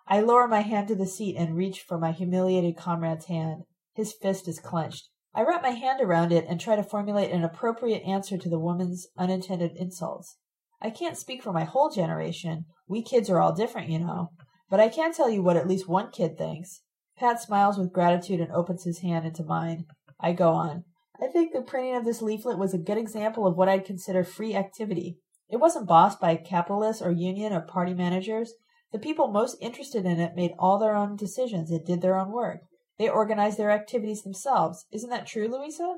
I lower my hand to the seat and reach for my humiliated comrade's hand. His fist is clenched. I wrap my hand around it and try to formulate an appropriate answer to the woman's unintended insults. I can't speak for my whole generation. We kids are all different, you know. But I can tell you what at least one kid thinks. Pat smiles with gratitude and opens his hand into mine. I go on. I think the printing of this leaflet was a good example of what I'd consider free activity. It wasn't bossed by capitalists or union or party managers. The people most interested in it made all their own decisions and did their own work. They organize their activities themselves. Isn't that true, Louisa?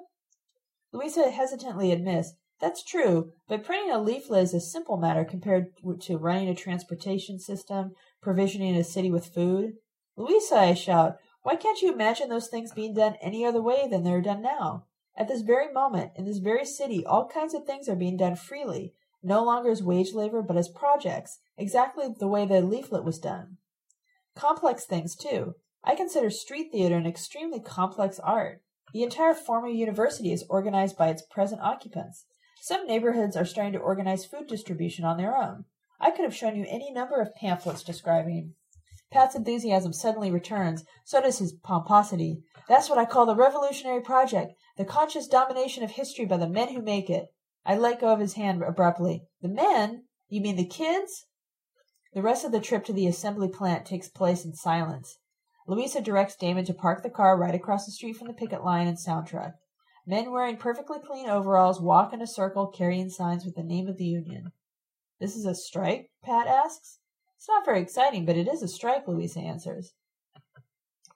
Louisa hesitantly admits, That's true, but printing a leaflet is a simple matter compared to running a transportation system, provisioning a city with food. Louisa, I shout, why can't you imagine those things being done any other way than they're done now? At this very moment, in this very city, all kinds of things are being done freely, no longer as wage labor, but as projects, exactly the way the leaflet was done. Complex things, too. I consider street theater an extremely complex art. The entire former university is organized by its present occupants. Some neighborhoods are starting to organize food distribution on their own. I could have shown you any number of pamphlets describing Pat's enthusiasm suddenly returns. So does his pomposity. That's what I call the revolutionary project, the conscious domination of history by the men who make it. I let go of his hand abruptly. The men? You mean the kids? The rest of the trip to the assembly plant takes place in silence. Louisa directs Damon to park the car right across the street from the picket line and sound truck. Men wearing perfectly clean overalls walk in a circle carrying signs with the name of the union. This is a strike? Pat asks. It's not very exciting, but it is a strike, Louisa answers.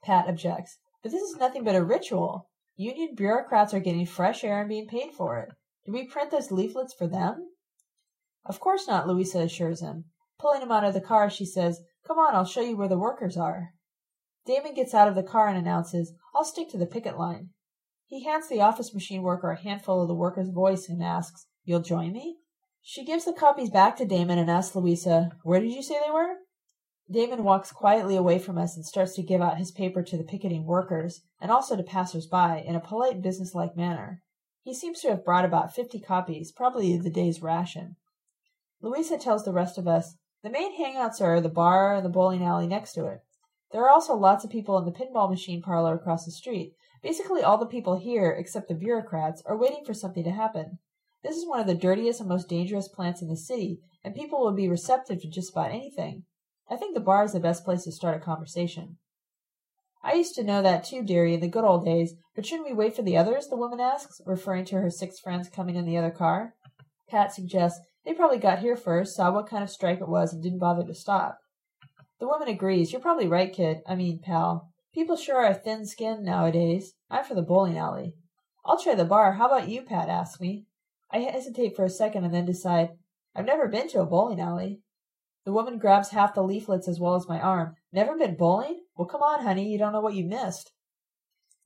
Pat objects. But this is nothing but a ritual. Union bureaucrats are getting fresh air and being paid for it. Do we print those leaflets for them? Of course not, Louisa assures him. Pulling him out of the car, she says, Come on, I'll show you where the workers are. Damon gets out of the car and announces, I'll stick to the picket line. He hands the office machine worker a handful of the worker's voice and asks, You'll join me? She gives the copies back to Damon and asks Louisa, Where did you say they were? Damon walks quietly away from us and starts to give out his paper to the picketing workers, and also to passers-by, in a polite businesslike manner. He seems to have brought about fifty copies, probably the day's ration. Louisa tells the rest of us, The main hangouts are the bar and the bowling alley next to it. There are also lots of people in the pinball machine parlor across the street. Basically all the people here, except the bureaucrats, are waiting for something to happen. This is one of the dirtiest and most dangerous plants in the city, and people will be receptive to just about anything. I think the bar is the best place to start a conversation. I used to know that too, dearie, in the good old days, but shouldn't we wait for the others? the woman asks, referring to her six friends coming in the other car. Pat suggests they probably got here first, saw what kind of strike it was, and didn't bother to stop. The woman agrees. You're probably right, kid. I mean, pal. People sure are thin skinned nowadays. I'm for the bowling alley. I'll try the bar. How about you, Pat asks me. I hesitate for a second and then decide, I've never been to a bowling alley. The woman grabs half the leaflets as well as my arm. Never been bowling? Well, come on, honey, you don't know what you missed.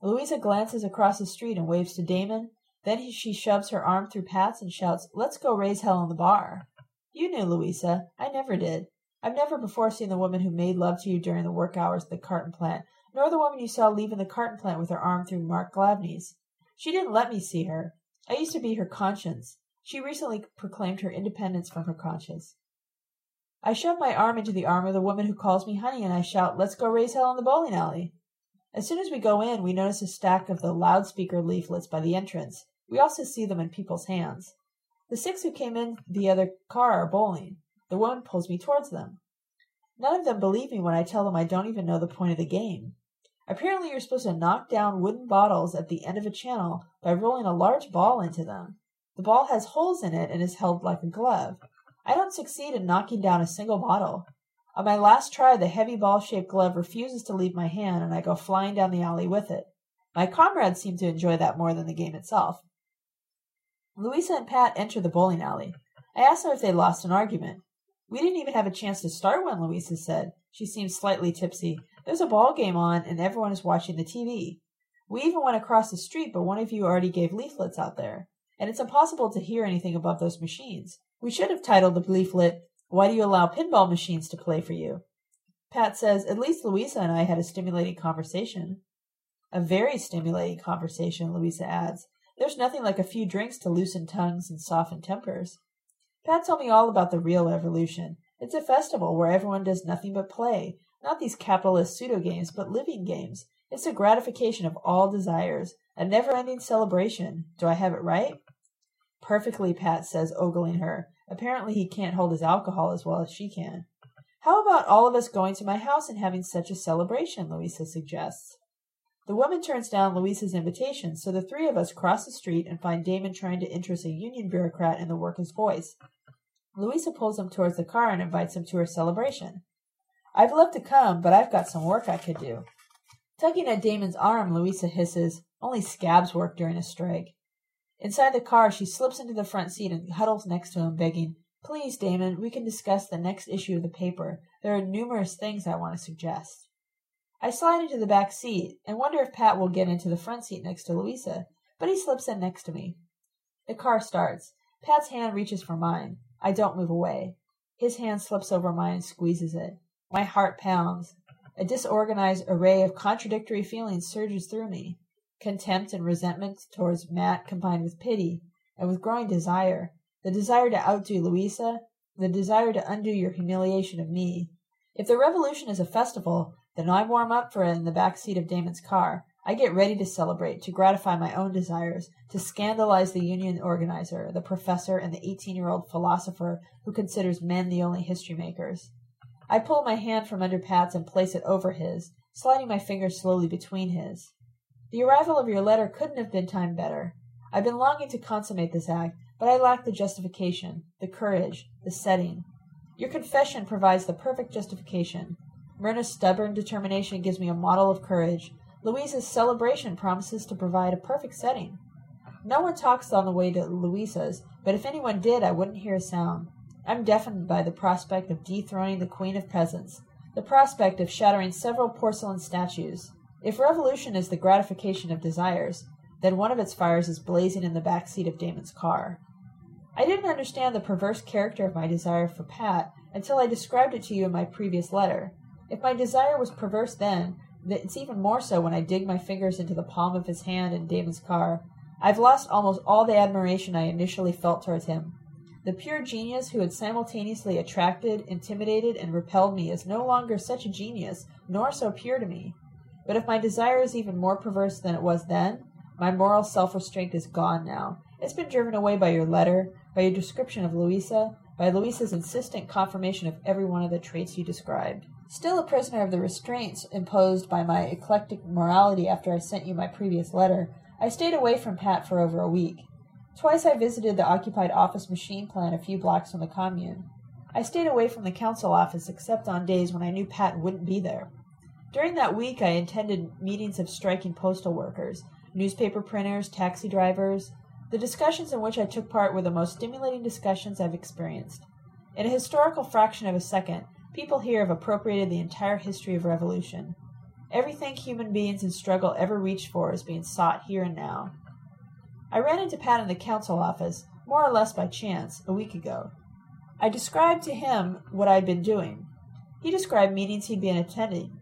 Louisa glances across the street and waves to Damon. Then she shoves her arm through Pat's and shouts, Let's go raise hell in the bar. You knew, Louisa. I never did. I've never before seen the woman who made love to you during the work hours at the carton plant, nor the woman you saw leaving the carton plant with her arm through Mark Glavny's. She didn't let me see her. I used to be her conscience. She recently proclaimed her independence from her conscience. I shove my arm into the arm of the woman who calls me honey, and I shout, Let's go raise hell in the bowling alley. As soon as we go in, we notice a stack of the loudspeaker leaflets by the entrance. We also see them in people's hands. The six who came in the other car are bowling. The woman pulls me towards them. None of them believe me when I tell them I don't even know the point of the game. Apparently you're supposed to knock down wooden bottles at the end of a channel by rolling a large ball into them. The ball has holes in it and is held like a glove. I don't succeed in knocking down a single bottle. On my last try, the heavy ball-shaped glove refuses to leave my hand and I go flying down the alley with it. My comrades seem to enjoy that more than the game itself. Louisa and Pat enter the bowling alley. I ask them if they lost an argument. We didn't even have a chance to start one, Louisa said. She seemed slightly tipsy. There's a ball game on, and everyone is watching the TV. We even went across the street, but one of you already gave leaflets out there, and it's impossible to hear anything above those machines. We should have titled the leaflet, Why Do You Allow Pinball Machines to Play for You? Pat says, At least Louisa and I had a stimulating conversation. A very stimulating conversation, Louisa adds. There's nothing like a few drinks to loosen tongues and soften tempers. Pat told me all about the real evolution. It's a festival where everyone does nothing but play, not these capitalist pseudo games, but living games. It's a gratification of all desires, a never ending celebration. Do I have it right? Perfectly, Pat says, ogling her. Apparently he can't hold his alcohol as well as she can. How about all of us going to my house and having such a celebration? Louisa suggests. The woman turns down Louisa's invitation, so the three of us cross the street and find Damon trying to interest a union bureaucrat in the worker's voice. Louisa pulls him towards the car and invites him to her celebration. I'd love to come, but I've got some work I could do. Tugging at Damon's arm, Louisa hisses, Only scabs work during a strike. Inside the car, she slips into the front seat and huddles next to him, begging, Please, Damon, we can discuss the next issue of the paper. There are numerous things I want to suggest. I slide into the back seat and wonder if Pat will get into the front seat next to Louisa, but he slips in next to me. The car starts. Pat's hand reaches for mine. I don't move away. His hand slips over mine and squeezes it. My heart pounds. A disorganized array of contradictory feelings surges through me. Contempt and resentment towards Matt combined with pity, and with growing desire. The desire to outdo Louisa, the desire to undo your humiliation of me. If the revolution is a festival, then I warm up for it in the back seat of Damon's car. I get ready to celebrate, to gratify my own desires, to scandalize the union organizer, the professor, and the eighteen year old philosopher who considers men the only history makers. I pull my hand from under Pat's and place it over his, sliding my fingers slowly between his. The arrival of your letter couldn't have been timed better. I've been longing to consummate this act, but I lack the justification, the courage, the setting. Your confession provides the perfect justification. Myrna's stubborn determination gives me a model of courage. Louisa's celebration promises to provide a perfect setting. No one talks on the way to Louisa's, but if anyone did, I wouldn't hear a sound. I'm deafened by the prospect of dethroning the queen of peasants, the prospect of shattering several porcelain statues. If revolution is the gratification of desires, then one of its fires is blazing in the back seat of Damon's car. I didn't understand the perverse character of my desire for Pat until I described it to you in my previous letter. If my desire was perverse then, it's even more so when I dig my fingers into the palm of his hand in Damon's car. I've lost almost all the admiration I initially felt towards him. The pure genius who had simultaneously attracted, intimidated, and repelled me is no longer such a genius, nor so pure to me. But if my desire is even more perverse than it was then, my moral self restraint is gone now. It's been driven away by your letter, by your description of Louisa, by Louisa's insistent confirmation of every one of the traits you described. Still a prisoner of the restraints imposed by my eclectic morality after I sent you my previous letter, I stayed away from Pat for over a week. Twice I visited the occupied office machine plant a few blocks from the commune. I stayed away from the council office except on days when I knew Pat wouldn't be there. During that week, I attended meetings of striking postal workers, newspaper printers, taxi drivers. The discussions in which I took part were the most stimulating discussions I've experienced. In a historical fraction of a second, people here have appropriated the entire history of revolution. Everything human beings in struggle ever reached for is being sought here and now. I ran into Pat in the council office, more or less by chance, a week ago. I described to him what I'd been doing. He described meetings he'd been attending.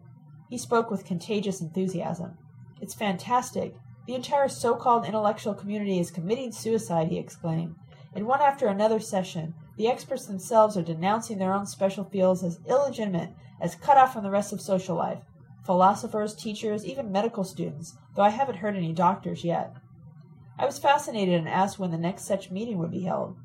He spoke with contagious enthusiasm. It's fantastic. The entire so called intellectual community is committing suicide, he exclaimed. In one after another session, the experts themselves are denouncing their own special fields as illegitimate, as cut off from the rest of social life. Philosophers, teachers, even medical students, though I haven't heard any doctors yet. I was fascinated and asked when the next such meeting would be held.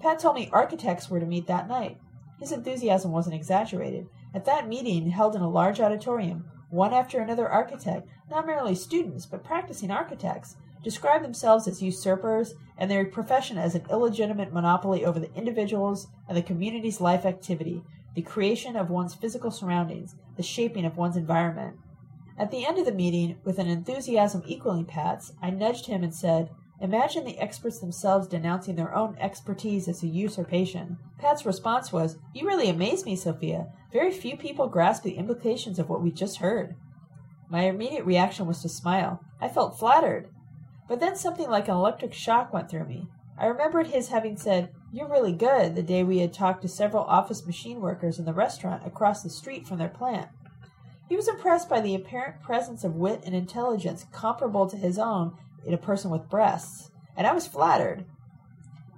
Pat told me architects were to meet that night. His enthusiasm wasn't exaggerated. At that meeting, held in a large auditorium, one after another architect, not merely students, but practicing architects, described themselves as usurpers and their profession as an illegitimate monopoly over the individual's and the community's life activity, the creation of one's physical surroundings, the shaping of one's environment. At the end of the meeting, with an enthusiasm equaling Pat's, I nudged him and said, Imagine the experts themselves denouncing their own expertise as a usurpation. Pat's response was, You really amaze me, Sophia. Very few people grasp the implications of what we just heard. My immediate reaction was to smile. I felt flattered. But then something like an electric shock went through me. I remembered his having said, You're really good, the day we had talked to several office machine workers in the restaurant across the street from their plant. He was impressed by the apparent presence of wit and intelligence comparable to his own in a person with breasts, and I was flattered.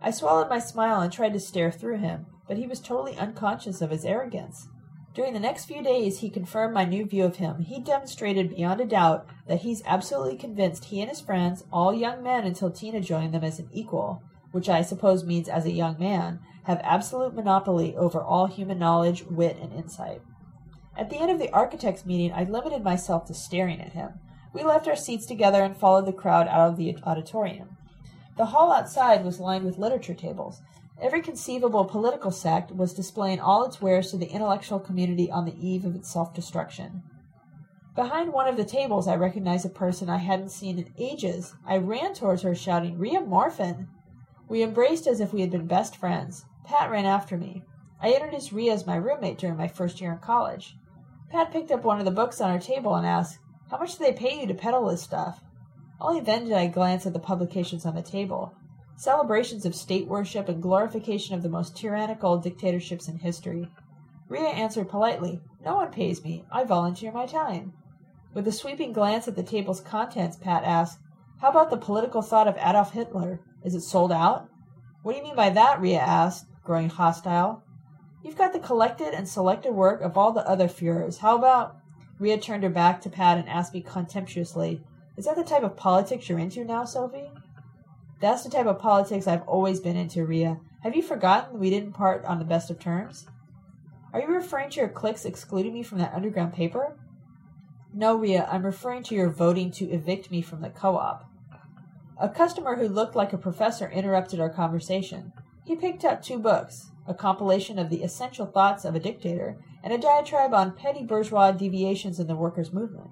I swallowed my smile and tried to stare through him, but he was totally unconscious of his arrogance. During the next few days, he confirmed my new view of him. He demonstrated beyond a doubt that he's absolutely convinced he and his friends, all young men until Tina joined them as an equal, which I suppose means as a young man, have absolute monopoly over all human knowledge, wit, and insight. At the end of the architects' meeting, I limited myself to staring at him. We left our seats together and followed the crowd out of the auditorium. The hall outside was lined with literature tables. Every conceivable political sect was displaying all its wares to the intellectual community on the eve of its self destruction. Behind one of the tables, I recognized a person I hadn't seen in ages. I ran towards her, shouting, Ria Morphin! We embraced as if we had been best friends. Pat ran after me. I introduced Ria as my roommate during my first year in college. Pat picked up one of the books on our table and asked, How much do they pay you to peddle this stuff? Only then did I glance at the publications on the table. Celebrations of state worship and glorification of the most tyrannical dictatorships in history. Ria answered politely, No one pays me. I volunteer my time. With a sweeping glance at the table's contents, Pat asked, How about the political thought of Adolf Hitler? Is it sold out? What do you mean by that? Rhea asked, growing hostile. You've got the collected and selected work of all the other Fuhrers. How about. Ria turned her back to Pat and asked me contemptuously, Is that the type of politics you're into now, Sophie? That's the type of politics I've always been into, Ria. Have you forgotten we didn't part on the best of terms? Are you referring to your cliques excluding me from that underground paper? No, Ria, I'm referring to your voting to evict me from the co op. A customer who looked like a professor interrupted our conversation. He picked up two books a compilation of the essential thoughts of a dictator and a diatribe on petty bourgeois deviations in the workers' movement.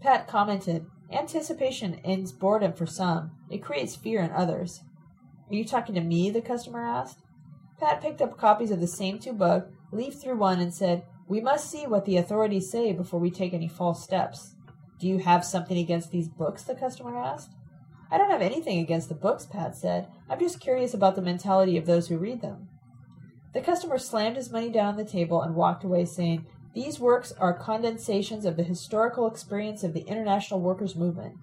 Pat commented, Anticipation ends boredom for some, it creates fear in others. Are you talking to me? the customer asked. Pat picked up copies of the same two books, leafed through one, and said, We must see what the authorities say before we take any false steps. Do you have something against these books? the customer asked. I don't have anything against the books, Pat said. I'm just curious about the mentality of those who read them. The customer slammed his money down on the table and walked away, saying, These works are condensations of the historical experience of the international workers' movement.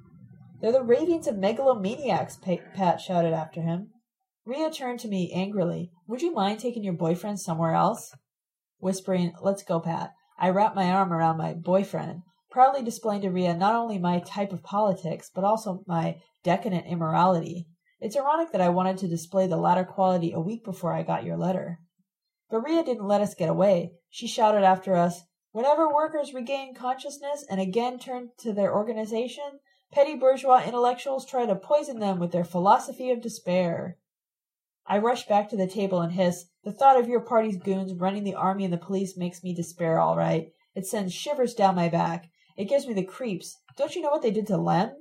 They're the ravings of megalomaniacs, Pat shouted after him. Ria turned to me angrily. Would you mind taking your boyfriend somewhere else? Whispering, Let's go, Pat. I wrapped my arm around my boyfriend, proudly displaying to Ria not only my type of politics, but also my decadent immorality. It's ironic that I wanted to display the latter quality a week before I got your letter. But Ria didn't let us get away. She shouted after us, Whenever workers regain consciousness and again turn to their organization, petty bourgeois intellectuals try to poison them with their philosophy of despair. I rushed back to the table and hissed, The thought of your party's goons running the army and the police makes me despair, all right. It sends shivers down my back. It gives me the creeps. Don't you know what they did to Lem?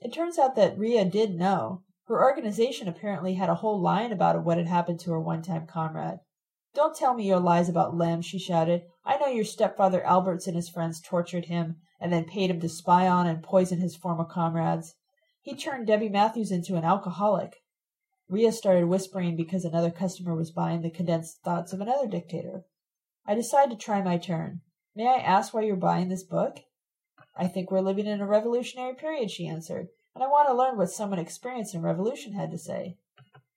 It turns out that Ria did know. Her organization apparently had a whole line about what had happened to her one time comrade. Don't tell me your lies about Lem, she shouted. I know your stepfather Alberts and his friends tortured him and then paid him to spy on and poison his former comrades. He turned Debbie Matthews into an alcoholic. Ria started whispering because another customer was buying the condensed thoughts of another dictator. I decided to try my turn. May I ask why you're buying this book? I think we're living in a revolutionary period, she answered, and I want to learn what someone experienced in revolution had to say.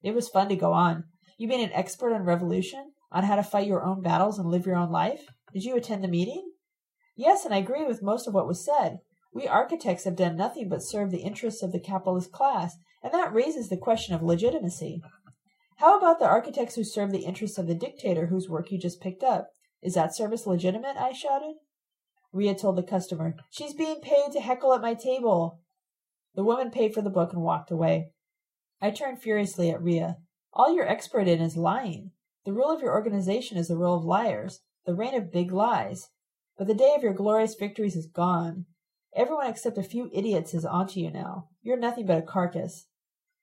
It was fun to go on. You mean an expert on revolution? On how to fight your own battles and live your own life? Did you attend the meeting? Yes, and I agree with most of what was said. We architects have done nothing but serve the interests of the capitalist class, and that raises the question of legitimacy. How about the architects who serve the interests of the dictator whose work you just picked up? Is that service legitimate? I shouted. Ria told the customer, She's being paid to heckle at my table. The woman paid for the book and walked away. I turned furiously at Ria. All you're expert in is lying. The rule of your organization is the rule of liars, the reign of big lies. But the day of your glorious victories is gone. Everyone except a few idiots is onto you now. You're nothing but a carcass.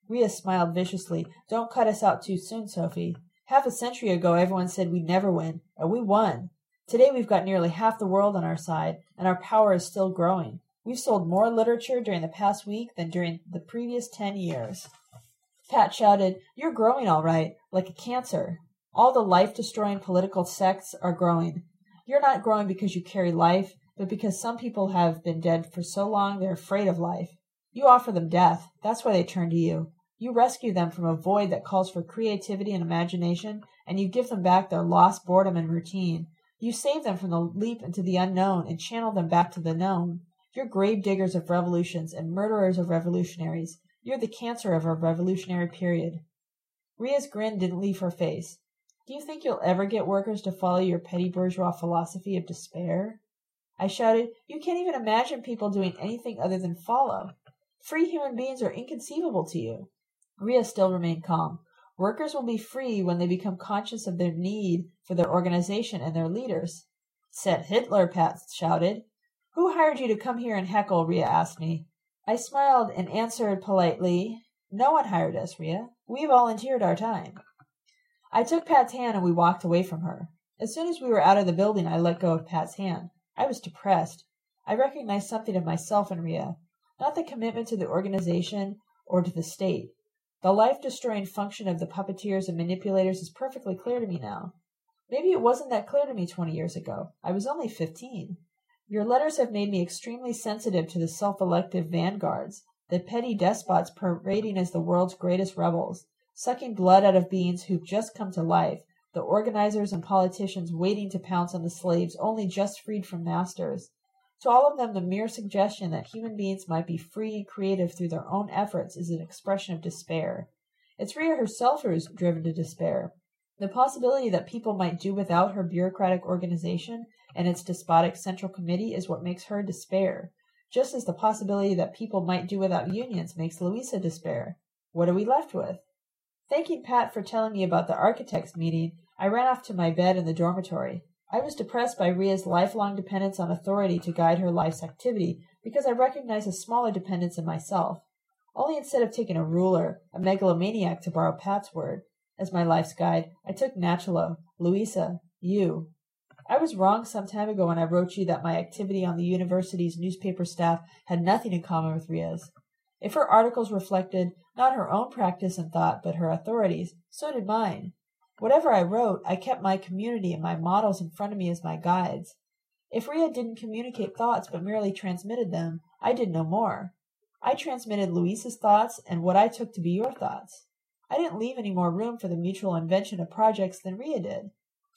Ria smiled viciously. Don't cut us out too soon, Sophie. Half a century ago, everyone said we'd never win, and we won. Today, we've got nearly half the world on our side, and our power is still growing. We've sold more literature during the past week than during the previous ten years. Pat shouted, You're growing all right, like a cancer. All the life destroying political sects are growing. You're not growing because you carry life, but because some people have been dead for so long they're afraid of life. You offer them death. That's why they turn to you. You rescue them from a void that calls for creativity and imagination, and you give them back their lost boredom and routine. You save them from the leap into the unknown and channel them back to the known. You're grave diggers of revolutions and murderers of revolutionaries. You're the cancer of our revolutionary period. Ria's grin didn't leave her face. Do you think you'll ever get workers to follow your petty bourgeois philosophy of despair? I shouted, You can't even imagine people doing anything other than follow. Free human beings are inconceivable to you. Ria still remained calm. Workers will be free when they become conscious of their need for their organization and their leaders. Said Hitler, Pat shouted. Who hired you to come here and heckle? Ria asked me. I smiled and answered politely, No one hired us, Ria. We volunteered our time. I took Pat's hand and we walked away from her. As soon as we were out of the building, I let go of Pat's hand. I was depressed. I recognized something of myself in Ria, not the commitment to the organization or to the state. The life destroying function of the puppeteers and manipulators is perfectly clear to me now. Maybe it wasn't that clear to me 20 years ago. I was only 15. Your letters have made me extremely sensitive to the self elective vanguards, the petty despots parading as the world's greatest rebels sucking blood out of beings who've just come to life, the organizers and politicians waiting to pounce on the slaves only just freed from masters. To all of them, the mere suggestion that human beings might be free and creative through their own efforts is an expression of despair. It's Ria herself who is driven to despair. The possibility that people might do without her bureaucratic organization and its despotic central committee is what makes her despair, just as the possibility that people might do without unions makes Louisa despair. What are we left with? Thanking Pat for telling me about the architects' meeting, I ran off to my bed in the dormitory. I was depressed by Ria's lifelong dependence on authority to guide her life's activity because I recognized a smaller dependence in myself. Only instead of taking a ruler, a megalomaniac to borrow Pat's word, as my life's guide, I took Nachalo, Louisa, you. I was wrong some time ago when I wrote you that my activity on the university's newspaper staff had nothing in common with Ria's. If her articles reflected not her own practice and thought, but her authorities, so did mine. Whatever I wrote, I kept my community and my models in front of me as my guides. If Ria didn't communicate thoughts but merely transmitted them, I did no more. I transmitted Louisa's thoughts and what I took to be your thoughts. I didn't leave any more room for the mutual invention of projects than Ria did.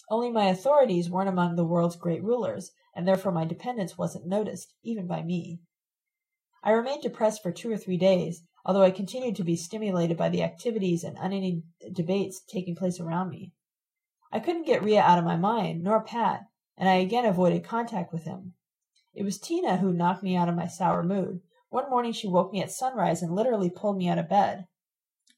Only my authorities weren't among the world's great rulers, and therefore my dependence wasn't noticed, even by me. I remained depressed for two or three days, although I continued to be stimulated by the activities and unending debates taking place around me. I couldn't get Ria out of my mind, nor Pat, and I again avoided contact with him. It was Tina who knocked me out of my sour mood. One morning she woke me at sunrise and literally pulled me out of bed.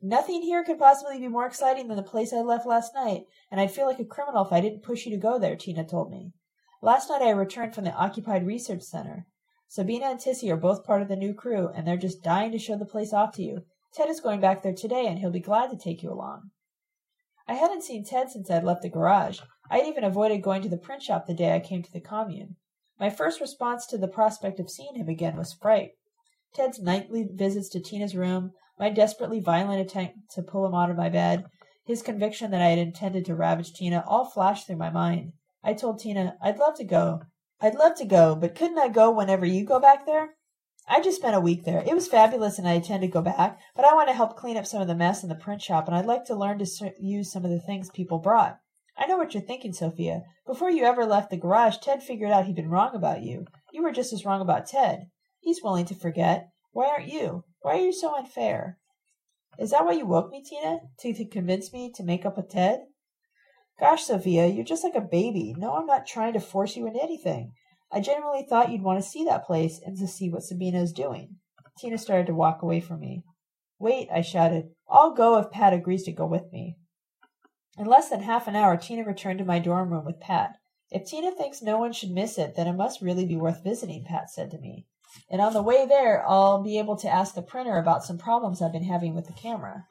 Nothing here could possibly be more exciting than the place I left last night, and I'd feel like a criminal if I didn't push you to go there, Tina told me. Last night I returned from the Occupied Research Center. Sabina and Tissy are both part of the new crew, and they're just dying to show the place off to you. Ted is going back there today, and he'll be glad to take you along. I hadn't seen Ted since I'd left the garage. I'd even avoided going to the print shop the day I came to the commune. My first response to the prospect of seeing him again was fright. Ted's nightly visits to Tina's room, my desperately violent attempt to pull him out of my bed, his conviction that I had intended to ravage Tina, all flashed through my mind. I told Tina, I'd love to go, I'd love to go, but couldn't I go whenever you go back there? I just spent a week there. It was fabulous and I intend to go back, but I want to help clean up some of the mess in the print shop and I'd like to learn to use some of the things people brought. I know what you're thinking, Sophia. Before you ever left the garage, Ted figured out he'd been wrong about you. You were just as wrong about Ted. He's willing to forget. Why aren't you? Why are you so unfair? Is that why you woke me, Tina? To, to convince me to make up with Ted? Gosh, Sophia, you're just like a baby. No, I'm not trying to force you into anything. I genuinely thought you'd want to see that place and to see what Sabina is doing. Tina started to walk away from me. Wait, I shouted. I'll go if Pat agrees to go with me. In less than half an hour, Tina returned to my dorm room with Pat. If Tina thinks no one should miss it, then it must really be worth visiting, Pat said to me. And on the way there, I'll be able to ask the printer about some problems I've been having with the camera.